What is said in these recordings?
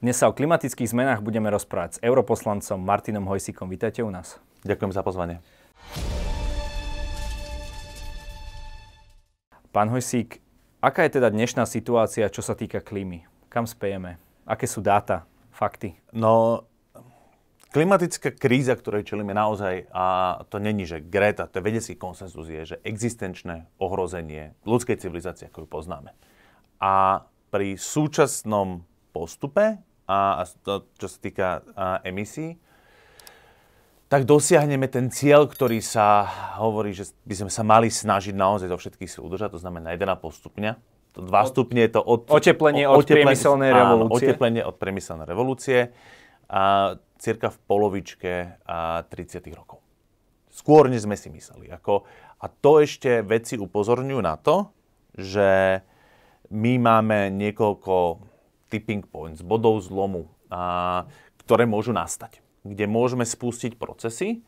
Dnes sa o klimatických zmenách budeme rozprávať s europoslancom Martinom Hojsíkom. Vítajte u nás. Ďakujem za pozvanie. Pán Hojsík, aká je teda dnešná situácia, čo sa týka klímy? Kam spejeme? Aké sú dáta, fakty? No, klimatická kríza, ktorej čelíme naozaj, a to není, že Greta, to je vedecký konsenzus, je, že existenčné ohrozenie ľudskej civilizácie, ako ju poznáme. A pri súčasnom postupe a, a to, čo sa týka a, emisí, tak dosiahneme ten cieľ, ktorý sa hovorí, že by sme sa mali snažiť naozaj zo všetkých síl udržať, to znamená 1,5 stupňa. To 2 stupne je to od... Oteplenie od oteplenie, priemyselnej revolúcie. Áno, oteplenie od priemyselnej revolúcie. A cirka v polovičke a 30 rokov. Skôr, než sme si mysleli. Ako, a to ešte veci upozorňujú na to, že my máme niekoľko tipping points, bodov zlomu, a, ktoré môžu nastať. Kde môžeme spustiť procesy,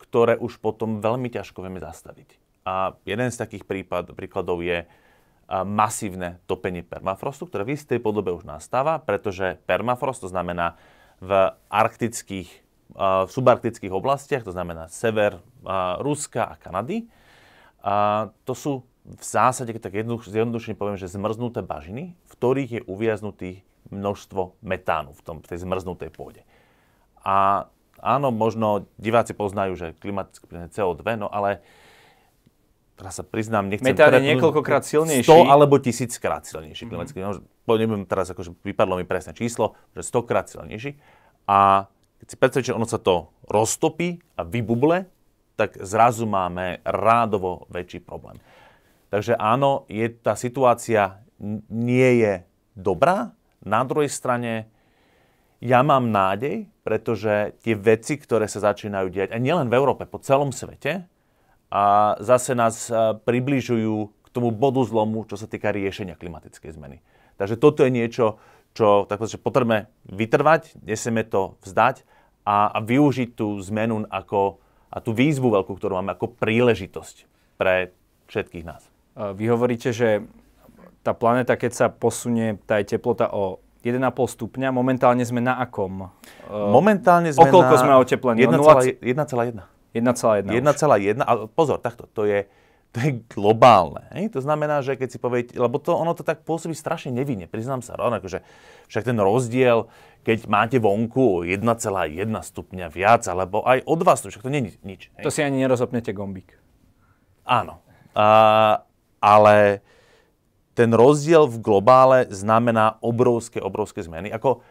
ktoré už potom veľmi ťažko vieme zastaviť. A jeden z takých prípad, príkladov je masívne topenie permafrostu, ktoré v istej podobe už nastáva, pretože permafrost, to znamená v arktických, v subarktických oblastiach, to znamená sever Ruska a Kanady, to sú v zásade, tak zjednodušene poviem, že zmrznuté bažiny, v ktorých je uviaznutých množstvo metánu v, tom, v tej zmrznutej pôde. A áno, možno diváci poznajú, že klimatické plyny CO2, no ale teraz sa priznám, nechcem... Metán je niekoľkokrát silnejší. 100 alebo tisíckrát silnejší klimatický mm-hmm. No, neviem teraz, akože vypadlo mi presné číslo, že 100 krát silnejší. A keď si predstavíte, že ono sa to roztopí a vybuble, tak zrazu máme rádovo väčší problém. Takže áno, je, tá situácia nie je dobrá, na druhej strane ja mám nádej, pretože tie veci, ktoré sa začínajú diať, a nielen v Európe, po celom svete, a zase nás približujú k tomu bodu zlomu, čo sa týka riešenia klimatickej zmeny. Takže toto je niečo, čo tak že potrebujeme vytrvať, nesieme to vzdať a, a využiť tú zmenu ako, a tú výzvu veľkú, ktorú máme ako príležitosť pre všetkých nás. Vy hovoríte, že tá planéta, keď sa posunie, tá je teplota o 1,5 stupňa, momentálne sme na akom? Momentálne sme Okoľko sme oteplení? 1,1. 1,1. 1,1, ale pozor, takto, to je, to je globálne. Hej? To znamená, že keď si poviete, lebo to, ono to tak pôsobí strašne nevinne, priznám sa, rovnako, že však ten rozdiel, keď máte vonku 1,1 stupňa viac, alebo aj od vás, však to nie je nič. Hej? To si ani nerozopnete gombík. Áno. A, ale ten rozdiel v globále znamená obrovské, obrovské zmeny. Ako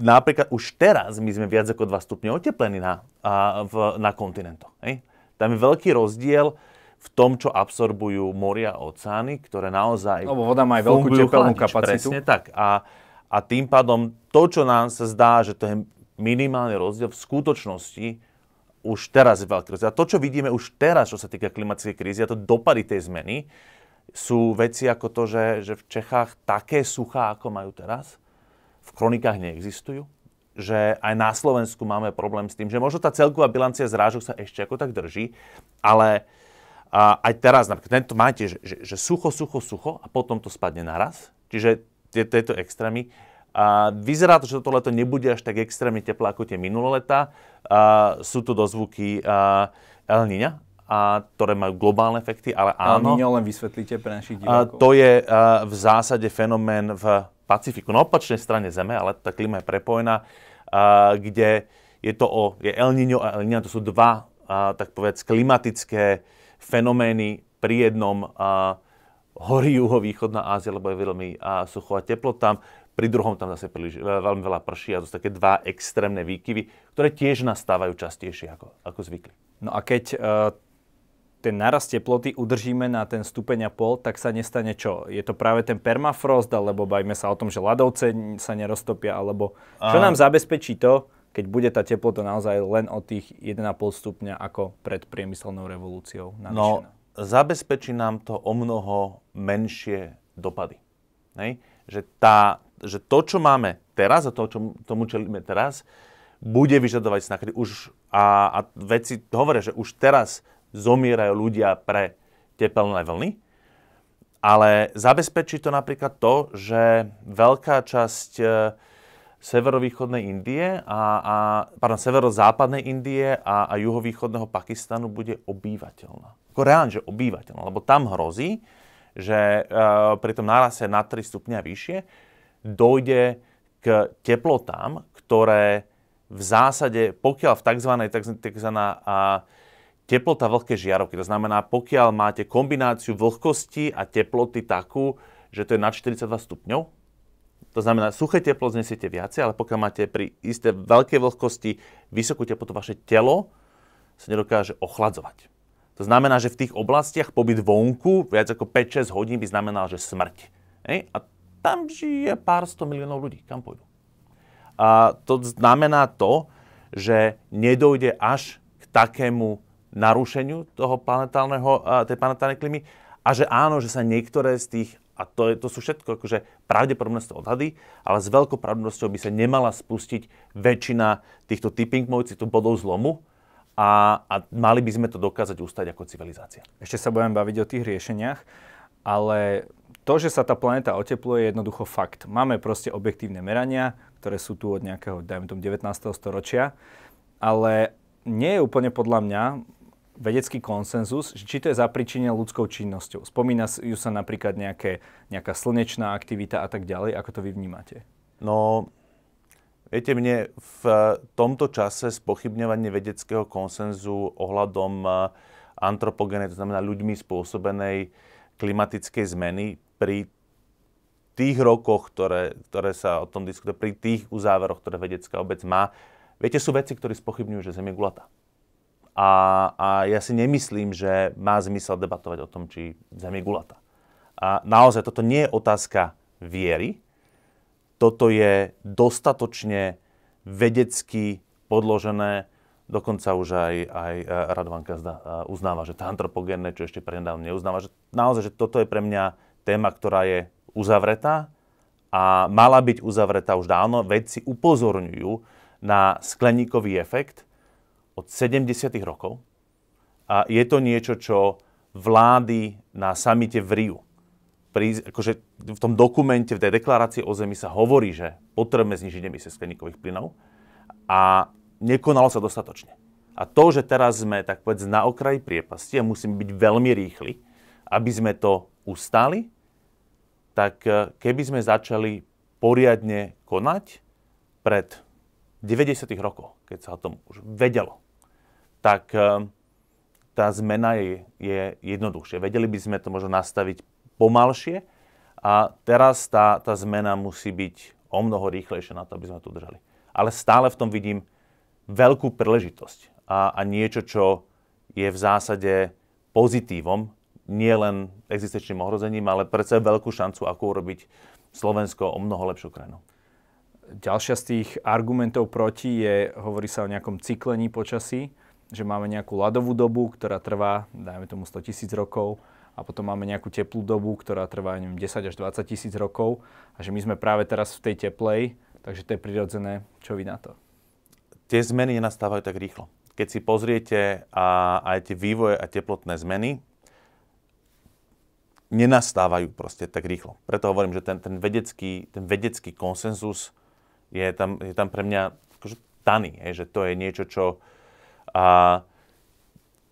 napríklad už teraz my sme viac ako 2 stupne oteplení na, a, v, na kontinentoch. Hej? Tam je veľký rozdiel v tom, čo absorbujú moria a oceány, ktoré naozaj Lebo voda má aj veľkú tepelnú kapacitu. Presne tak. A, a tým pádom to, čo nám sa zdá, že to je minimálny rozdiel, v skutočnosti už teraz je veľký rozdiel. A to, čo vidíme už teraz, čo sa týka klimatickej krízy, a to dopady tej zmeny, sú veci ako to, že, že v Čechách také suchá, ako majú teraz, v kronikách neexistujú. Že aj na Slovensku máme problém s tým, že možno tá celková bilancia zrážok sa ešte ako tak drží, ale a aj teraz, napríklad tento máte, že, že, že sucho, sucho, sucho a potom to spadne naraz. Čiže tieto extrémy. A vyzerá to, že toto leto nebude až tak extrémne teplé ako tie minulé leta. A sú tu dozvuky El Niña, a ktoré majú globálne efekty, ale áno. Ale len vysvetlíte pre našich divákov. To je v zásade fenomén v Pacifiku, na opačnej strane Zeme, ale tá klíma je prepojená, kde je to o, je El Niño a El Niña, to sú dva, tak povedz, klimatické fenomény pri jednom horí juhovýchodná Ázia, lebo je veľmi sucho a teplo tam, pri druhom tam zase príliš, veľmi veľa prší a to sú také dva extrémne výkyvy, ktoré tiež nastávajú častejšie ako, ako zvykli. No a keď uh, ten narast teploty udržíme na ten stupeň a pol, tak sa nestane čo? Je to práve ten permafrost, alebo bajme sa o tom, že ľadovce sa neroztopia, alebo čo nám zabezpečí to, keď bude tá teplota naozaj len o tých 1,5 stupňa ako pred priemyselnou revolúciou No, zabezpečí nám to o mnoho menšie dopady. Nej? Že, tá, že to, čo máme teraz a to, čo tomu čelíme teraz, bude vyžadovať snahy. Už, a, a veci hovoria, že už teraz zomierajú ľudia pre tepelné vlny, ale zabezpečí to napríklad to, že veľká časť e, severovýchodnej Indie a, a pardon, severozápadnej Indie a, a juhovýchodného Pakistanu bude obývateľná. Ako reálne, že obývateľná, lebo tam hrozí, že uh, pri tom nárase na 3 stupňa vyššie dojde k teplotám, ktoré v zásade, pokiaľ v tzv. tzv. teplota vlhké žiarovky, to znamená, pokiaľ máte kombináciu vlhkosti a teploty takú, že to je nad 42 stupňov, to znamená, suché teplo znesiete viacej, ale pokiaľ máte pri isté veľkej vlhkosti vysokú teplotu, vaše telo sa nedokáže ochladzovať. To znamená, že v tých oblastiach pobyt vonku viac ako 5-6 hodín by znamenal, že smrť. Hej? A tam žije pár sto miliónov ľudí. Kam pôjdu? A to znamená to, že nedojde až k takému narušeniu toho planetálneho, tej planetárnej klímy a že áno, že sa niektoré z tých a to, je, to sú všetko akože pravdepodobné odhady, ale s veľkou pravdepodobnosťou by sa nemala spustiť väčšina týchto tipping points, týchto bodov zlomu a, a mali by sme to dokázať ustať ako civilizácia. Ešte sa budem baviť o tých riešeniach, ale to, že sa tá planéta otepluje, je jednoducho fakt. Máme proste objektívne merania, ktoré sú tu od nejakého, dajme tomu, 19. storočia, ale nie je úplne podľa mňa vedecký konsenzus, či to je zapričenie ľudskou činnosťou. Spomína ju sa napríklad nejaké, nejaká slnečná aktivita a tak ďalej. Ako to vy vnímate? No, viete, mne v tomto čase spochybňovanie vedeckého konsenzu ohľadom eh, antropogény, to znamená ľuďmi spôsobenej klimatickej zmeny pri tých rokoch, ktoré, ktoré sa o tom diskutuje, pri tých uzáveroch, ktoré vedecká obec má, viete, sú veci, ktorí spochybňujú, že Zem je gulatá. A, a ja si nemyslím, že má zmysel debatovať o tom, či Zem je gulata. A naozaj toto nie je otázka viery, toto je dostatočne vedecky podložené, dokonca už aj, aj e, Radovan Kazda e, uznáva, že to antropogénne, čo ešte prednedávno neuznáva, že naozaj, že toto je pre mňa téma, ktorá je uzavretá a mala byť uzavretá už dávno. Vedci upozorňujú na skleníkový efekt, od 70. rokov. A je to niečo, čo vlády na samite v Riu, pri, akože v tom dokumente, v tej deklarácii o Zemi sa hovorí, že potrebujeme znižiť emisie skleníkových plynov a nekonalo sa dostatočne. A to, že teraz sme tak povedz na okraji priepasti a musíme byť veľmi rýchli, aby sme to ustali, tak eh, keby sme začali poriadne konať pred 90. rokov, keď sa o tom už vedelo, tak eh, tá zmena je, je jednoduchšia. Vedeli by sme to možno nastaviť pomalšie a teraz tá, tá zmena musí byť o mnoho rýchlejšia na to, aby sme to udržali. Ale stále v tom vidím veľkú príležitosť a, a niečo, čo je v zásade pozitívom, nie len existenčným ohrozením, ale predsa veľkú šancu, ako urobiť Slovensko o mnoho lepšiu krajinou. Ďalšia z tých argumentov proti je, hovorí sa o nejakom cyklení počasí že máme nejakú ľadovú dobu, ktorá trvá, dajme tomu 100 tisíc rokov, a potom máme nejakú teplú dobu, ktorá trvá neviem, 10 až 20 tisíc rokov a že my sme práve teraz v tej teplej, takže to je prirodzené. Čo vy na to? Tie zmeny nenastávajú tak rýchlo. Keď si pozriete a, aj tie vývoje a teplotné zmeny, nenastávajú proste tak rýchlo. Preto hovorím, že ten, ten, vedecký, ten vedecký konsenzus je tam, je tam pre mňa akože taný, je, že to je niečo, čo, a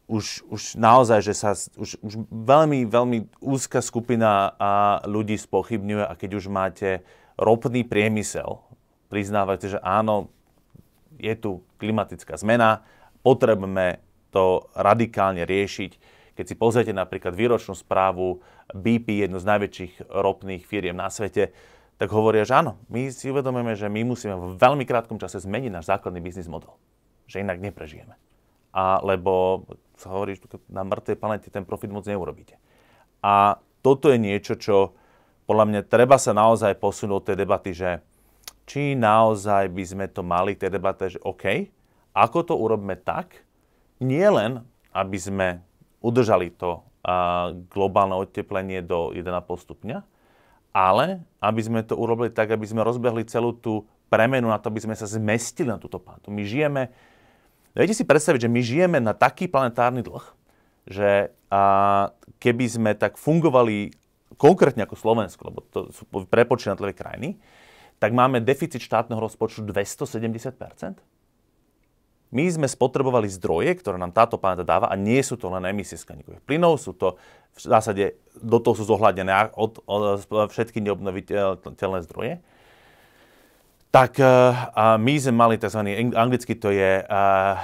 už, už naozaj, že sa už, už veľmi, veľmi úzka skupina a ľudí spochybňuje a keď už máte ropný priemysel, priznávate, že áno, je tu klimatická zmena, potrebujeme to radikálne riešiť. Keď si pozriete napríklad výročnú správu BP, jednu z najväčších ropných firiem na svete, tak hovoria, že áno, my si uvedomujeme, že my musíme v veľmi krátkom čase zmeniť náš základný biznis model že inak neprežijeme. A lebo sa hovorí, že na mŕtvej planete ten profit moc neurobíte. A toto je niečo, čo podľa mňa treba sa naozaj posunúť tej debaty, že či naozaj by sme to mali, tej debate, že OK, ako to urobíme tak, nie len, aby sme udržali to a, globálne oteplenie do 1,5 stupňa, ale aby sme to urobili tak, aby sme rozbehli celú tú premenu na to, aby sme sa zmestili na túto planetu. My žijeme Viete si predstaviť, že my žijeme na taký planetárny dlh, že a keby sme tak fungovali konkrétne ako Slovensko, lebo to sú prepočty krajiny, tak máme deficit štátneho rozpočtu 270 my sme spotrebovali zdroje, ktoré nám táto planéta dáva a nie sú to len emisie skleníkových plynov, sú to v zásade, do toho sú zohľadené od, od, od všetky neobnoviteľné zdroje. Tak uh, my sme mali tzv. anglicky to je uh,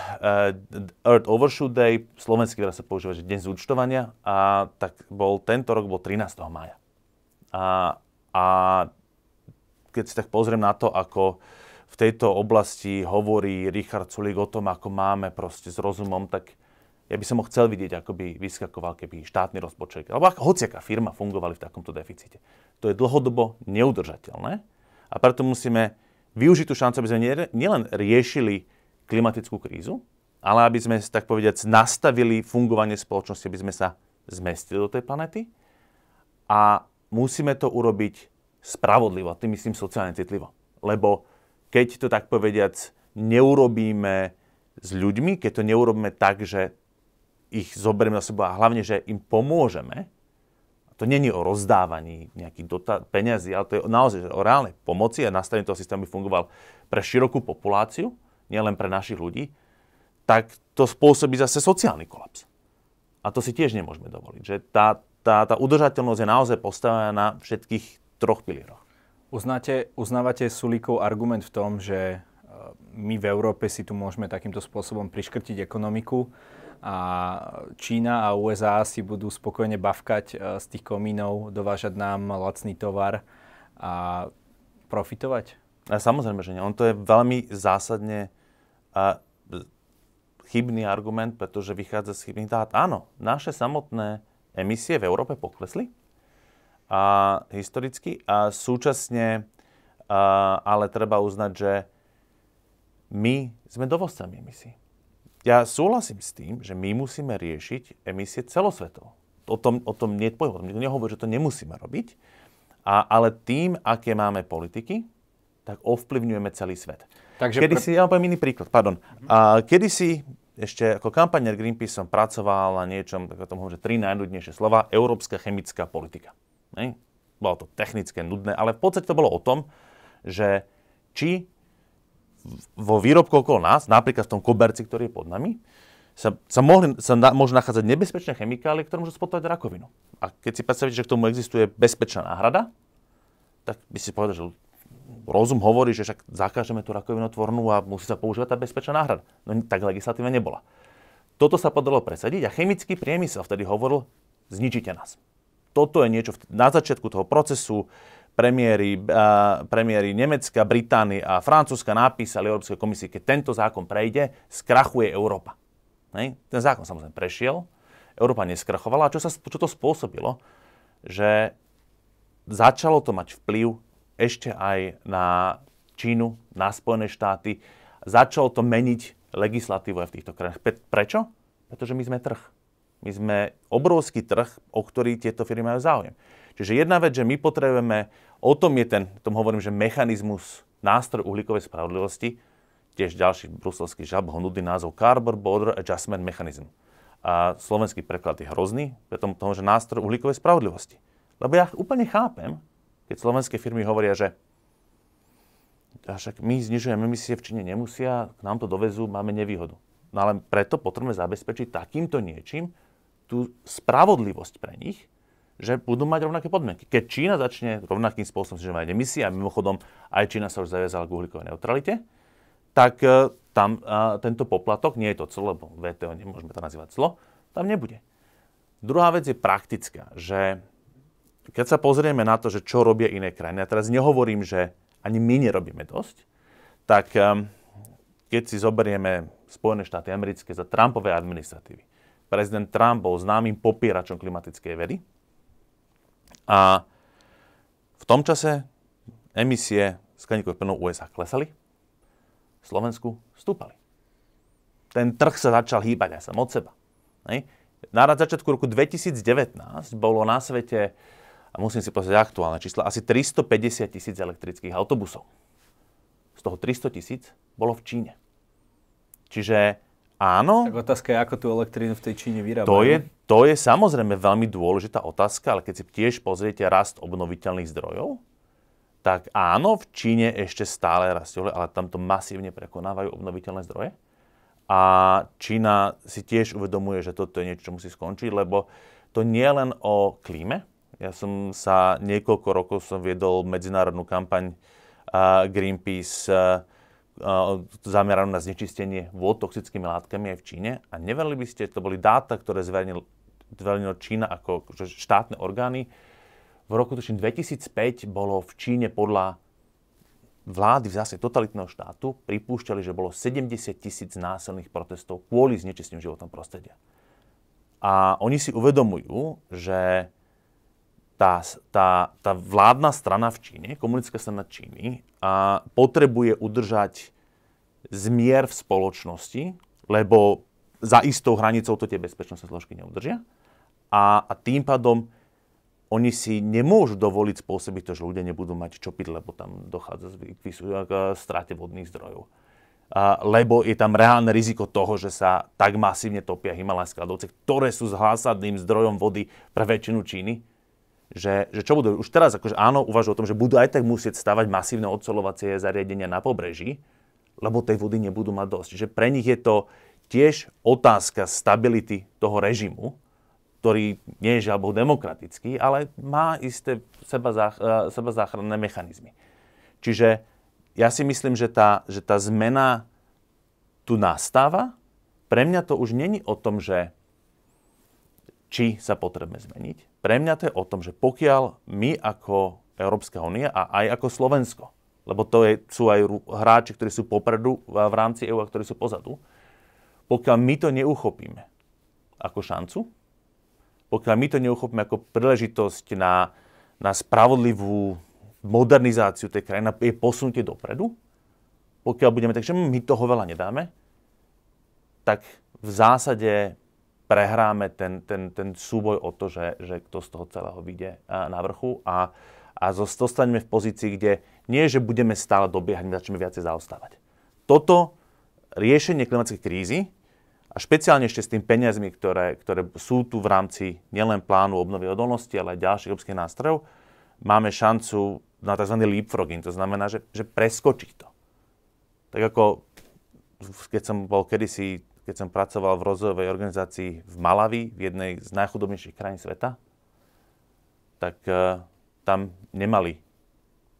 uh, Earth Overshoot Day, slovensky sa používa, že deň zúčtovania, a tak bol tento rok bol 13. maja. A, a keď si tak pozriem na to, ako v tejto oblasti hovorí Richard Sulik o tom, ako máme proste s rozumom, tak ja by som ho chcel vidieť, ako by vyskakoval, keby štátny rozpočet, alebo ako hociaká firma fungovali v takomto deficite. To je dlhodobo neudržateľné a preto musíme využiť tú šancu, aby sme nielen riešili klimatickú krízu, ale aby sme, tak povediac, nastavili fungovanie spoločnosti, aby sme sa zmestili do tej planety a musíme to urobiť spravodlivo, tým myslím sociálne citlivo. Lebo keď to tak povediac neurobíme s ľuďmi, keď to neurobíme tak, že ich zoberieme na seba a hlavne, že im pomôžeme, to není o rozdávaní nejakých dota- peniazí, ale to je naozaj o reálnej pomoci a nastavení toho systému fungoval pre širokú populáciu, nielen pre našich ľudí, tak to spôsobí zase sociálny kolaps. A to si tiež nemôžeme dovoliť. Že tá, tá, tá udržateľnosť je naozaj postavená na všetkých troch pilieroch. Uznáte, uznávate Sulíkov argument v tom, že e, my v Európe si tu môžeme takýmto spôsobom priškrtiť ekonomiku a Čína a USA si budú spokojne bavkať e, z tých komínov, dovážať nám lacný tovar a profitovať? A samozrejme, že nie. On to je veľmi zásadne a chybný argument, pretože vychádza z chybných dát. Áno, naše samotné emisie v Európe poklesli, a historicky a súčasne a, ale treba uznať, že my sme dovozcami emisí. Ja súhlasím s tým, že my musíme riešiť emisie celosvetovo. O tom, o tom nie je pojmo. Nikto nehovorí, že to nemusíme robiť, a, ale tým, aké máme politiky, tak ovplyvňujeme celý svet. Takže kedy si, ja poviem iný príklad, pardon. A, kedy si ešte ako kampanier Greenpeace som pracoval na niečom, tak o tom hovorím, že tri najľudnejšie slova, európska chemická politika. Ne? Bolo to technické, nudné, ale v podstate to bolo o tom, že či vo výrobku okolo nás, napríklad v tom koberci, ktorý je pod nami, sa, sa, mohli, sa na, môžu nachádzať nebezpečné chemikálie, ktoré môžu spotovať rakovinu. A keď si predstavíte, že k tomu existuje bezpečná náhrada, tak by si povedal, že rozum hovorí, že však zakážeme tú rakovinotvornú a musí sa používať tá bezpečná náhrada. No tak legislatíva nebola. Toto sa podalo presadiť a chemický priemysel vtedy hovoril, zničite nás toto je niečo na začiatku toho procesu. Premiéry, uh, premiéry Nemecka, Británie a Francúzska napísali Európskej komisii, keď tento zákon prejde, skrachuje Európa. Nej? Ten zákon samozrejme prešiel, Európa neskrachovala. A čo, sa, čo to spôsobilo? Že začalo to mať vplyv ešte aj na Čínu, na Spojené štáty. Začalo to meniť legislatívu aj v týchto krajinách. Prečo? Pretože my sme trh. My sme obrovský trh, o ktorý tieto firmy majú záujem. Čiže jedna vec, že my potrebujeme, o tom je ten, tom hovorím, že mechanizmus, nástroj uhlíkovej spravodlivosti, tiež ďalší bruselský žab, nudný názov Carbon Border Adjustment Mechanism. A slovenský preklad je hrozný, preto toho, že nástroj uhlíkovej spravodlivosti. Lebo ja úplne chápem, keď slovenské firmy hovoria, že však my znižujeme emisie v Číne nemusia, k nám to dovezú, máme nevýhodu. No ale preto potrebujeme zabezpečiť takýmto niečím, tú spravodlivosť pre nich, že budú mať rovnaké podmienky. Keď Čína začne rovnakým spôsobom znižovať emisie, a mimochodom aj Čína sa už zaviazala k uhlíkovej neutralite, tak uh, tam uh, tento poplatok, nie je to clo, lebo VTO nemôžeme to nazývať clo, tam nebude. Druhá vec je praktická, že keď sa pozrieme na to, že čo robia iné krajiny, a teraz nehovorím, že ani my nerobíme dosť, tak um, keď si zoberieme Spojené štáty americké za Trumpovej administratívy, prezident Trump bol známym popieračom klimatickej vedy. A v tom čase emisie skleníkových plynov USA klesali, v Slovensku stúpali. Ten trh sa začal hýbať aj sam od seba. Na začiatku roku 2019 bolo na svete, a musím si pozrieť aktuálne čísla, asi 350 tisíc elektrických autobusov. Z toho 300 tisíc bolo v Číne. Čiže Áno. Tak otázka je, ako tú elektrínu v tej Číne vyrábajú. To je, to je samozrejme veľmi dôležitá otázka, ale keď si tiež pozriete rast obnoviteľných zdrojov, tak áno, v Číne ešte stále rastie, ale tam to masívne prekonávajú obnoviteľné zdroje. A Čína si tiež uvedomuje, že toto je niečo, čo musí skončiť, lebo to nie je len o klíme. Ja som sa niekoľko rokov som viedol medzinárodnú kampaň uh, Greenpeace uh, zameranú na znečistenie vôd toxickými látkami aj v Číne. A neverili by ste, to boli dáta, ktoré zverejnil, zverejnil Čína ako štátne orgány, v roku 2005 bolo v Číne podľa vlády v zase totalitného štátu pripúšťali, že bolo 70 tisíc násilných protestov kvôli znečisteniu životného prostredia. A oni si uvedomujú, že tá, tá, tá vládna strana v Číne, komunická strana Číny, a potrebuje udržať zmier v spoločnosti, lebo za istou hranicou to tie bezpečnostné zložky neudržia. A, a tým pádom oni si nemôžu dovoliť spôsobiť to, že ľudia nebudú mať čo piť, lebo tam dochádza k strate vodných zdrojov. A, lebo je tam reálne riziko toho, že sa tak masívne topia himalajské ľadovce, ktoré sú zásadným zdrojom vody pre väčšinu Číny, že, že čo budú, už teraz akože áno, uvažujú o tom, že budú aj tak musieť stavať masívne odsolovacie zariadenia na pobreží, lebo tej vody nebudú mať dosť. Čiže pre nich je to tiež otázka stability toho režimu, ktorý nie je žiaľ demokratický, ale má isté seba, zách, e, seba záchranné mechanizmy. Čiže ja si myslím, že tá, že tá zmena tu nastáva. Pre mňa to už není o tom, že či sa potrebujeme zmeniť. Pre mňa to je o tom, že pokiaľ my ako Európska únia a aj ako Slovensko, lebo to je, sú aj hráči, ktorí sú popredu v rámci EU a ktorí sú pozadu, pokiaľ my to neuchopíme ako šancu, pokiaľ my to neuchopíme ako príležitosť na, na spravodlivú modernizáciu tej krajiny, na jej posunutie dopredu, pokiaľ budeme tak, že my toho veľa nedáme, tak v zásade prehráme ten, ten, ten súboj o to, že, že kto z toho celého vyjde na vrchu a, a zostaneme v pozícii, kde nie, že budeme stále dobiehať, my začneme viacej zaostávať. Toto riešenie klimatickej krízy a špeciálne ešte s tým peniazmi, ktoré, ktoré sú tu v rámci nielen plánu obnovy odolnosti, ale aj ďalších európskych nástrojov, máme šancu na tzv. leapfrogging. To znamená, že, že preskočiť to. Tak ako keď som bol kedysi, keď som pracoval v rozvojovej organizácii v Malavi, v jednej z najchudobnejších krajín sveta, tak uh, tam nemali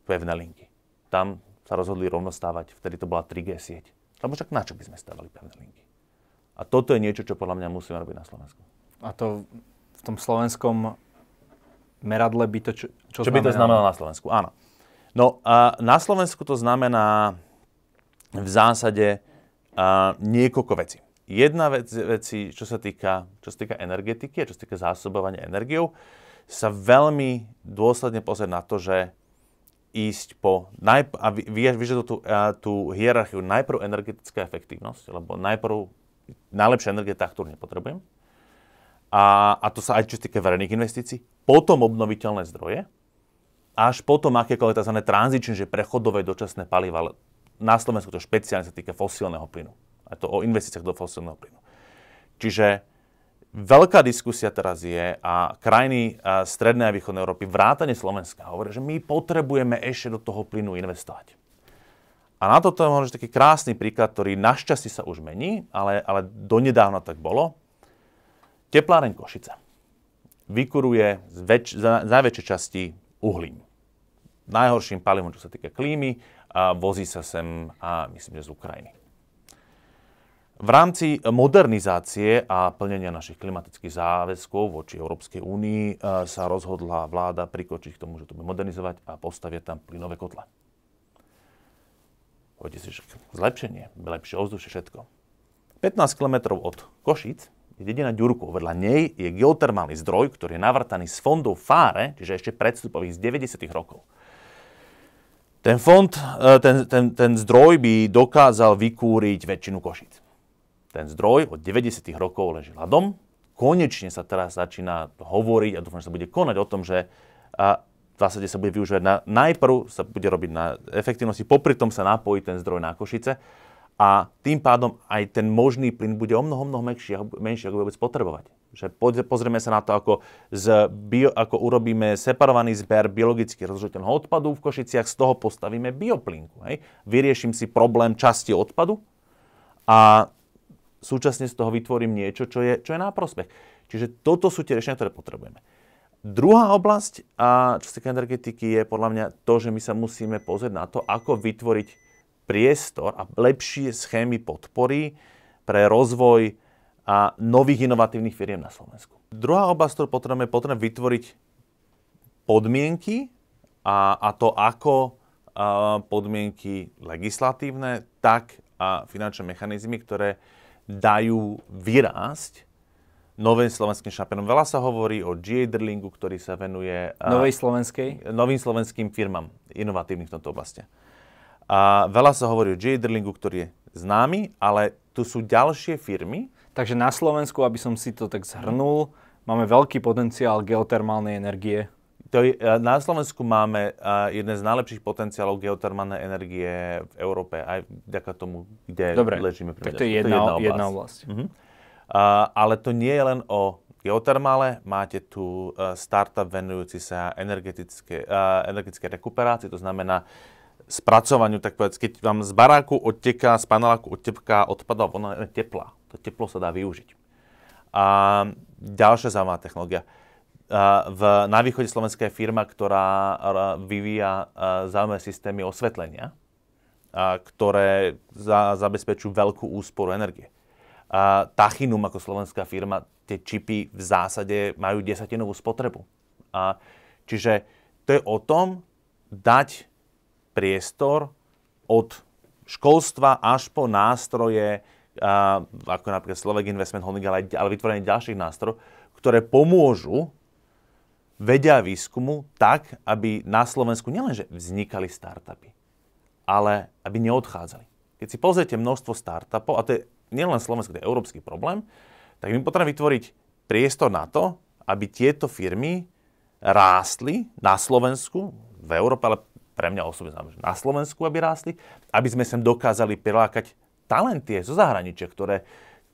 pevné linky. Tam sa rozhodli rovno stávať, vtedy to bola 3G sieť. Lebo však na čo by sme stavali pevné linky? A toto je niečo, čo podľa mňa musíme robiť na Slovensku. A to v tom slovenskom meradle by to čo, čo, čo by to znamenalo na Slovensku? Áno. No a na Slovensku to znamená v zásade a, niekoľko vecí. Jedna vec, veci, čo sa týka, čo sa týka energetiky a čo sa týka zásobovania energiou, sa veľmi dôsledne pozrieť na to, že ísť po, najp- a vyžaduje tú, tú hierarchiu najprv energetická efektívnosť, lebo najprv najlepšia energia tá, ktorú nepotrebujem. A, a to sa aj čo týka verejných investícií. Potom obnoviteľné zdroje. Až potom akékoľvek tzv. tranzičné, že prechodové dočasné paliva. Ale na Slovensku to špeciálne sa týka fosílneho plynu. A to o investíciách do fosílneho plynu. Čiže veľká diskusia teraz je a krajiny strednej a východnej Európy, vrátane Slovenska, hovoria, že my potrebujeme ešte do toho plynu investovať. A na toto je možno taký krásny príklad, ktorý našťastie sa už mení, ale, ale donedávna tak bolo. Tepláreň Košice vykuruje z, väč- z najväčšej časti uhlím. Najhorším palivom, čo sa týka klímy, a vozí sa sem, a myslím, že z Ukrajiny. V rámci modernizácie a plnenia našich klimatických záväzkov voči Európskej únii e, sa rozhodla vláda prikočiť k tomu, že to bude modernizovať a postaviť tam plynové kotle. Poviete si, že zlepšenie, lepšie ovzdušie, všetko. 15 km od Košic je dedina Ďurkov. Vedľa nej je geotermálny zdroj, ktorý je navrtaný z fondov Fáre, čiže ešte predstupových z 90. rokov. Ten fond, e, ten, ten, ten zdroj by dokázal vykúriť väčšinu Košic. Ten zdroj od 90. rokov leží ľadom. Konečne sa teraz začína hovoriť a dúfam, že sa bude konať o tom, že v zásade sa bude využívať na, najprv sa bude robiť na efektivnosti, popri tom sa napojí ten zdroj na Košice a tým pádom aj ten možný plyn bude o mnoho, mnoho menší, menší ako vôbec potrebovať. že pozrieme sa na to, ako, z bio, ako urobíme separovaný zber biologicky rozložiteľného odpadu v Košiciach, z toho postavíme bioplinku. Hej? Vyrieším si problém časti odpadu a súčasne z toho vytvorím niečo, čo je, čo je na prospech. Čiže toto sú tie riešenia, ktoré potrebujeme. Druhá oblasť, a čo sa týka energetiky, je podľa mňa to, že my sa musíme pozrieť na to, ako vytvoriť priestor a lepšie schémy podpory pre rozvoj a nových inovatívnych firiem na Slovensku. Druhá oblasť, ktorú potrebujeme, potrebujeme vytvoriť podmienky a, a to ako a, podmienky legislatívne, tak a finančné mechanizmy, ktoré dajú vyrásť novým slovenským šampiónom. Veľa sa hovorí o GA Drlingu, ktorý sa venuje... Novej slovenskej? Novým slovenským firmám inovatívnym v tomto oblasti. A veľa sa hovorí o GA Drlingu, ktorý je známy, ale tu sú ďalšie firmy, Takže na Slovensku, aby som si to tak zhrnul, máme veľký potenciál geotermálnej energie. To je, e, na Slovensku máme uh, jeden z najlepších potenciálov geotermálnej energie v Európe, aj vďaka tomu, kde Dobre, ležíme. tak to je jedna, to je jedna oblasť. Jedna oblasť. Uh-huh. Uh, ale to nie je len o geotermále, máte tu uh, startup venujúci sa energetické, uh, energetické rekuperácii, to znamená spracovaniu, tak povedz, keď vám z baráku odteká, z paneláku odteká odpadov, ona je teplá to teplo sa dá využiť. A ďalšia zaujímavá technológia. V, na východe Slovenska je firma, ktorá vyvíja zaujímavé systémy osvetlenia, ktoré za, zabezpečujú veľkú úsporu energie. Tachinum ako slovenská firma, tie čipy v zásade majú desatinovú spotrebu. A, čiže to je o tom dať priestor od školstva až po nástroje, a, ako napríklad Slovak Investment Holding, ale, ale vytvorenie ďalších nástrojov, ktoré pomôžu vedia výskumu tak, aby na Slovensku nielenže vznikali startupy, ale aby neodchádzali. Keď si pozriete množstvo startupov, a to je nielen slovenský, to je európsky problém, tak my potrebujeme vytvoriť priestor na to, aby tieto firmy rástli na Slovensku, v Európe, ale pre mňa osobne znamená, na Slovensku, aby rástli, aby sme sem dokázali prilákať talenty zo zahraničia, ktoré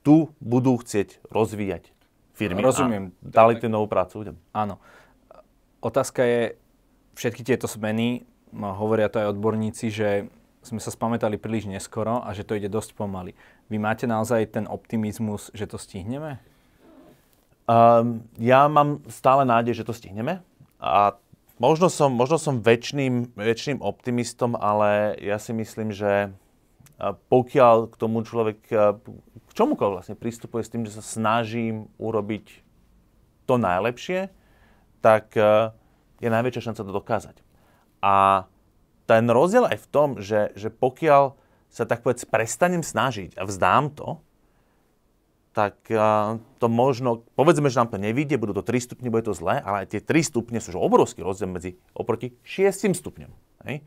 tu budú chcieť rozvíjať firmy. Rozumiem. A dali tú novú prácu Áno. Otázka je, všetky tieto zmeny, hovoria to aj odborníci, že sme sa spamätali príliš neskoro a že to ide dosť pomaly. Vy máte naozaj ten optimizmus, že to stihneme? Um, ja mám stále nádej, že to stihneme. A možno som, možno som väčšným, väčšným optimistom, ale ja si myslím, že pokiaľ k tomu človek, k čomukoľvek vlastne pristupuje s tým, že sa snažím urobiť to najlepšie, tak je najväčšia šanca to dokázať. A ten rozdiel aj v tom, že, že pokiaľ sa tak povedz prestanem snažiť a vzdám to, tak to možno, povedzme, že nám to nevíde, budú to 3 stupne, bude to zlé, ale aj tie 3 stupne sú obrovský rozdiel medzi oproti 6 stupňom. Hej?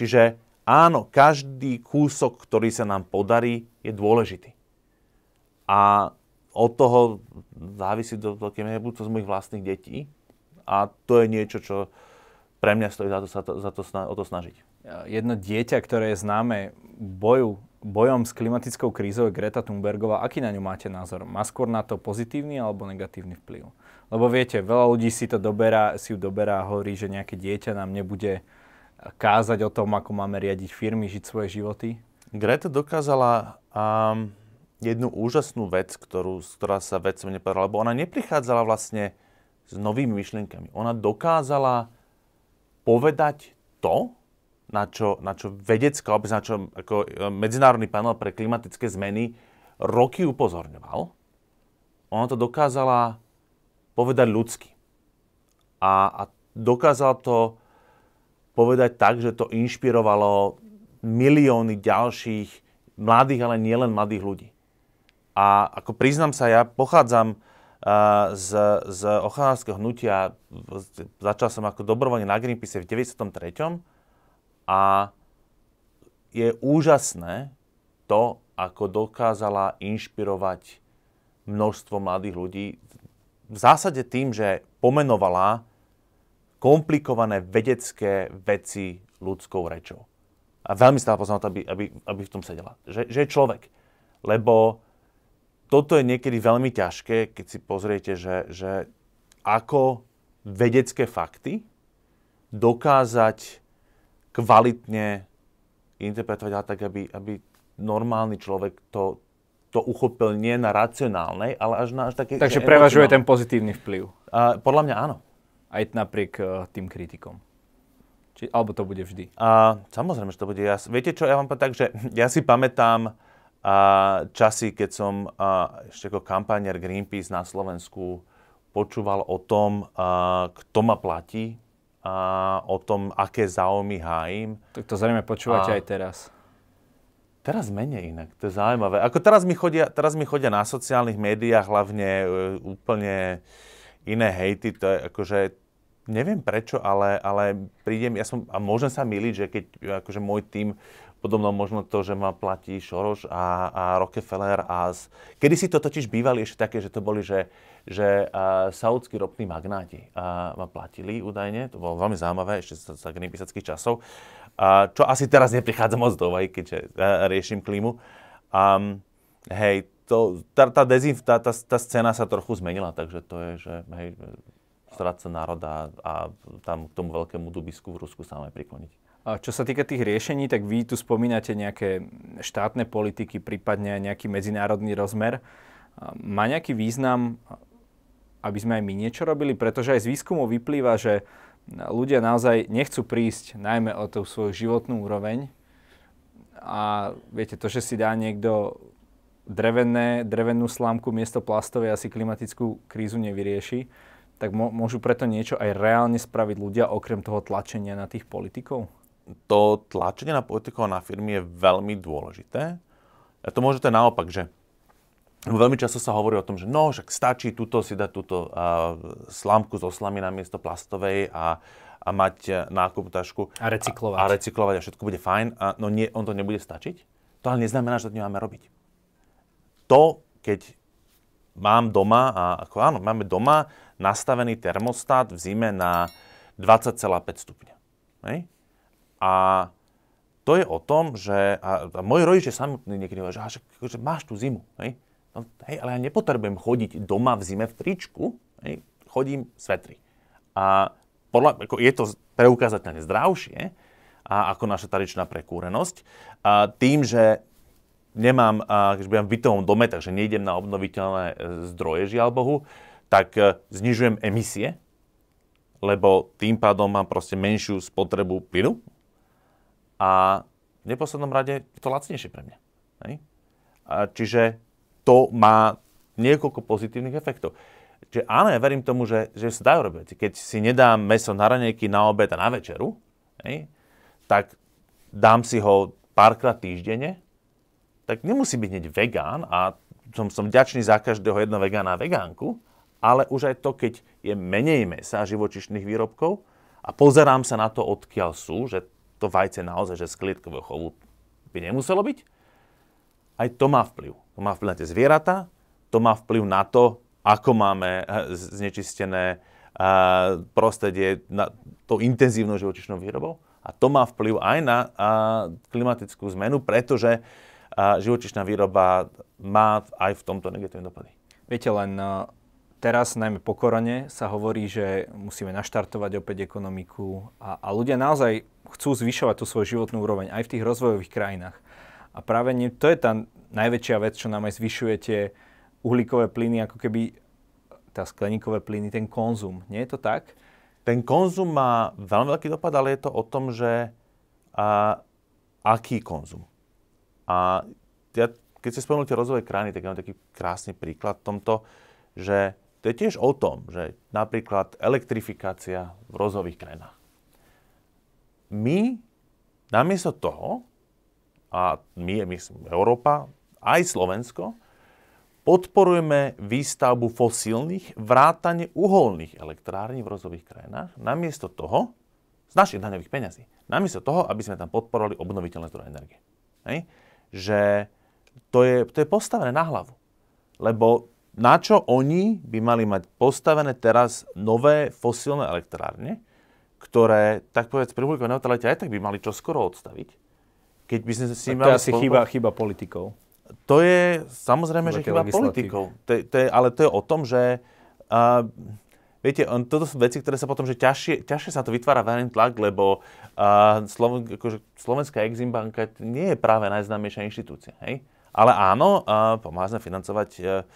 Čiže áno, každý kúsok, ktorý sa nám podarí, je dôležitý. A od toho závisí do veľkej miery budúcnosť mojich vlastných detí. A to je niečo, čo pre mňa stojí za to, za to, za to o to snažiť. Jedno dieťa, ktoré je známe boju, bojom s klimatickou krízou je Greta Thunbergová. Aký na ňu máte názor? Má skôr na to pozitívny alebo negatívny vplyv? Lebo viete, veľa ľudí si to doberá, si ju doberá a hovorí, že nejaké dieťa nám nebude kázať o tom, ako máme riadiť firmy, žiť svoje životy? Greta dokázala um, jednu úžasnú vec, ktorú, ktorá sa vedcom nepodarila, lebo ona neprichádzala vlastne s novými myšlienkami. Ona dokázala povedať to, na čo, na čo vedecká na čo ako e, Medzinárodný panel pre klimatické zmeny roky upozorňoval. Ona to dokázala povedať ľudsky. A, a dokázala to povedať tak, že to inšpirovalo milióny ďalších mladých, ale nielen mladých ľudí. A ako priznám sa, ja pochádzam z, z ochranárskeho hnutia, začal som ako dobrovoľne na Greenpeace v 93. A je úžasné to, ako dokázala inšpirovať množstvo mladých ľudí. V zásade tým, že pomenovala komplikované vedecké veci ľudskou rečou. A veľmi stále poznám aby, aby, aby v tom sedela. Že, že je človek. Lebo toto je niekedy veľmi ťažké, keď si pozriete, že, že ako vedecké fakty dokázať kvalitne interpretovať, ale tak, aby, aby normálny človek to, to uchopil nie na racionálnej, ale až na až také... Takže prevažuje ten pozitívny vplyv. Uh, podľa mňa áno. Aj napriek uh, tým kritikom. Či, alebo to bude vždy? Uh, samozrejme, že to bude. Ja, viete čo, ja vám poviem tak, že ja si pamätám uh, časy, keď som uh, ešte ako kampanier Greenpeace na Slovensku počúval o tom, uh, kto ma platí, uh, o tom, aké záujmy hájim. Tak to zrejme počúvate uh, aj teraz. Teraz menej inak, to je zaujímavé. Ako teraz mi chodia, teraz mi chodia na sociálnych médiách hlavne uh, úplne iné hejty, to je akože, neviem prečo, ale, ale prídem, ja som, a môžem sa miliť, že keď akože môj tým, podobno možno to, že ma platí Šoroš a, a Rockefeller a z, kedy si to totiž bývali ešte také, že to boli, že, že uh, saudskí ropní magnáti uh, ma platili údajne, to bolo veľmi zaujímavé ešte z, z časov čo asi teraz neprichádza moc do vaj, keďže riešim klímu. Um, hej, to, tá, tá, dezinf, tá, tá, tá scéna sa trochu zmenila, takže to je, že hej, stráca národa a tam k tomu veľkému dubisku v Rusku sa máme prikloniť. Čo sa týka tých riešení, tak vy tu spomínate nejaké štátne politiky, prípadne nejaký medzinárodný rozmer. Má nejaký význam, aby sme aj my niečo robili? Pretože aj z výskumu vyplýva, že ľudia naozaj nechcú prísť najmä o tú svoju životnú úroveň. A viete, to, že si dá niekto drevené, drevenú slámku miesto plastovej asi klimatickú krízu nevyrieši, tak môžu preto niečo aj reálne spraviť ľudia okrem toho tlačenia na tých politikov? To tlačenie na politikov a na firmy je veľmi dôležité. A to môžete naopak, že Veľmi často sa hovorí o tom, že no, však stačí túto si dať túto uh, slámku zo slamy na miesto plastovej a, a mať e, nákup tašku. A recyklovať. A, a recyklovať a všetko bude fajn. A, no nie, on to nebude stačiť. To ale neznamená, že to nemáme robiť. To, keď mám doma, a ako áno, máme doma nastavený termostat v zime na 20,5 stupňa. Hej? A to je o tom, že a, a moji rodičia samotní niekedy hovoria, že, že máš tú zimu. Hej? No, hej, ale ja nepotrebujem chodiť doma v zime v tričku, hej, chodím svetri. A podľa, ako je to preukázateľne zdravšie a ako naša tradičná prekúrenosť. A tým, že nemám, a, keď budem v bytovom dome, takže nejdem na obnoviteľné e, zdroje, žiaľ Bohu, tak e, znižujem emisie, lebo tým pádom mám proste menšiu spotrebu plynu a v neposlednom rade je to lacnejšie pre mňa. Hej? A čiže to má niekoľko pozitívnych efektov. Čiže áno, ja verím tomu, že, že sa dajú robiť. Keď si nedám meso na ranejky, na obed a na večeru, hej, tak dám si ho párkrát týždenne, tak nemusí byť hneď vegán a som, som vďačný za každého jedno vegána a vegánku, ale už aj to, keď je menej mesa a živočišných výrobkov a pozerám sa na to, odkiaľ sú, že to vajce naozaj, že z klietkového chovu by nemuselo byť, aj to má vplyv. To má vplyv na tie zvieratá, to má vplyv na to, ako máme eh, znečistené eh, prostredie na to intenzívnou živočišnou výrobou. A to má vplyv aj na eh, klimatickú zmenu, pretože živočišná výroba má aj v tomto negatívne dopady. Viete, len teraz, najmä po korone, sa hovorí, že musíme naštartovať opäť ekonomiku a, a ľudia naozaj chcú zvyšovať tú svoju životnú úroveň aj v tých rozvojových krajinách. A práve nie, to je tá najväčšia vec, čo nám aj zvyšuje tie uhlíkové plyny, ako keby tá skleníkové plyny, ten konzum. Nie je to tak? Ten konzum má veľmi veľký dopad, ale je to o tom, že a, aký konzum. A ja, keď ste spomenuli tie rozvojové krajiny, tak mám taký krásny príklad v tomto, že to je tiež o tom, že napríklad elektrifikácia v rozvojových krajinách. My namiesto toho, a my, my Európa, aj Slovensko, podporujeme výstavbu fosílnych, vrátane uholných elektrární v rozových krajinách, namiesto toho, z našich daňových peňazí, namiesto toho, aby sme tam podporovali obnoviteľné zdroje energie. Hej? Že to je, to je postavené na hlavu. Lebo na čo oni by mali mať postavené teraz nové fosílne elektrárne, ktoré, tak povedz, pri uhlíkovej neutralite aj tak by mali čo skoro odstaviť, keď by sme si. To je asi chyba, chyba politikov. to je samozrejme, že chyba politikov. To, to je, ale to je o tom, že uh, viete, on, toto sú veci, ktoré sa potom, že ťažšie, ťažšie sa to vytvára verejný tlak, lebo uh, Sloven, akože, Slovenská Exim banka nie je práve najznámejšia inštitúcia. Hej? Ale áno, uh, pomáha financovať uh,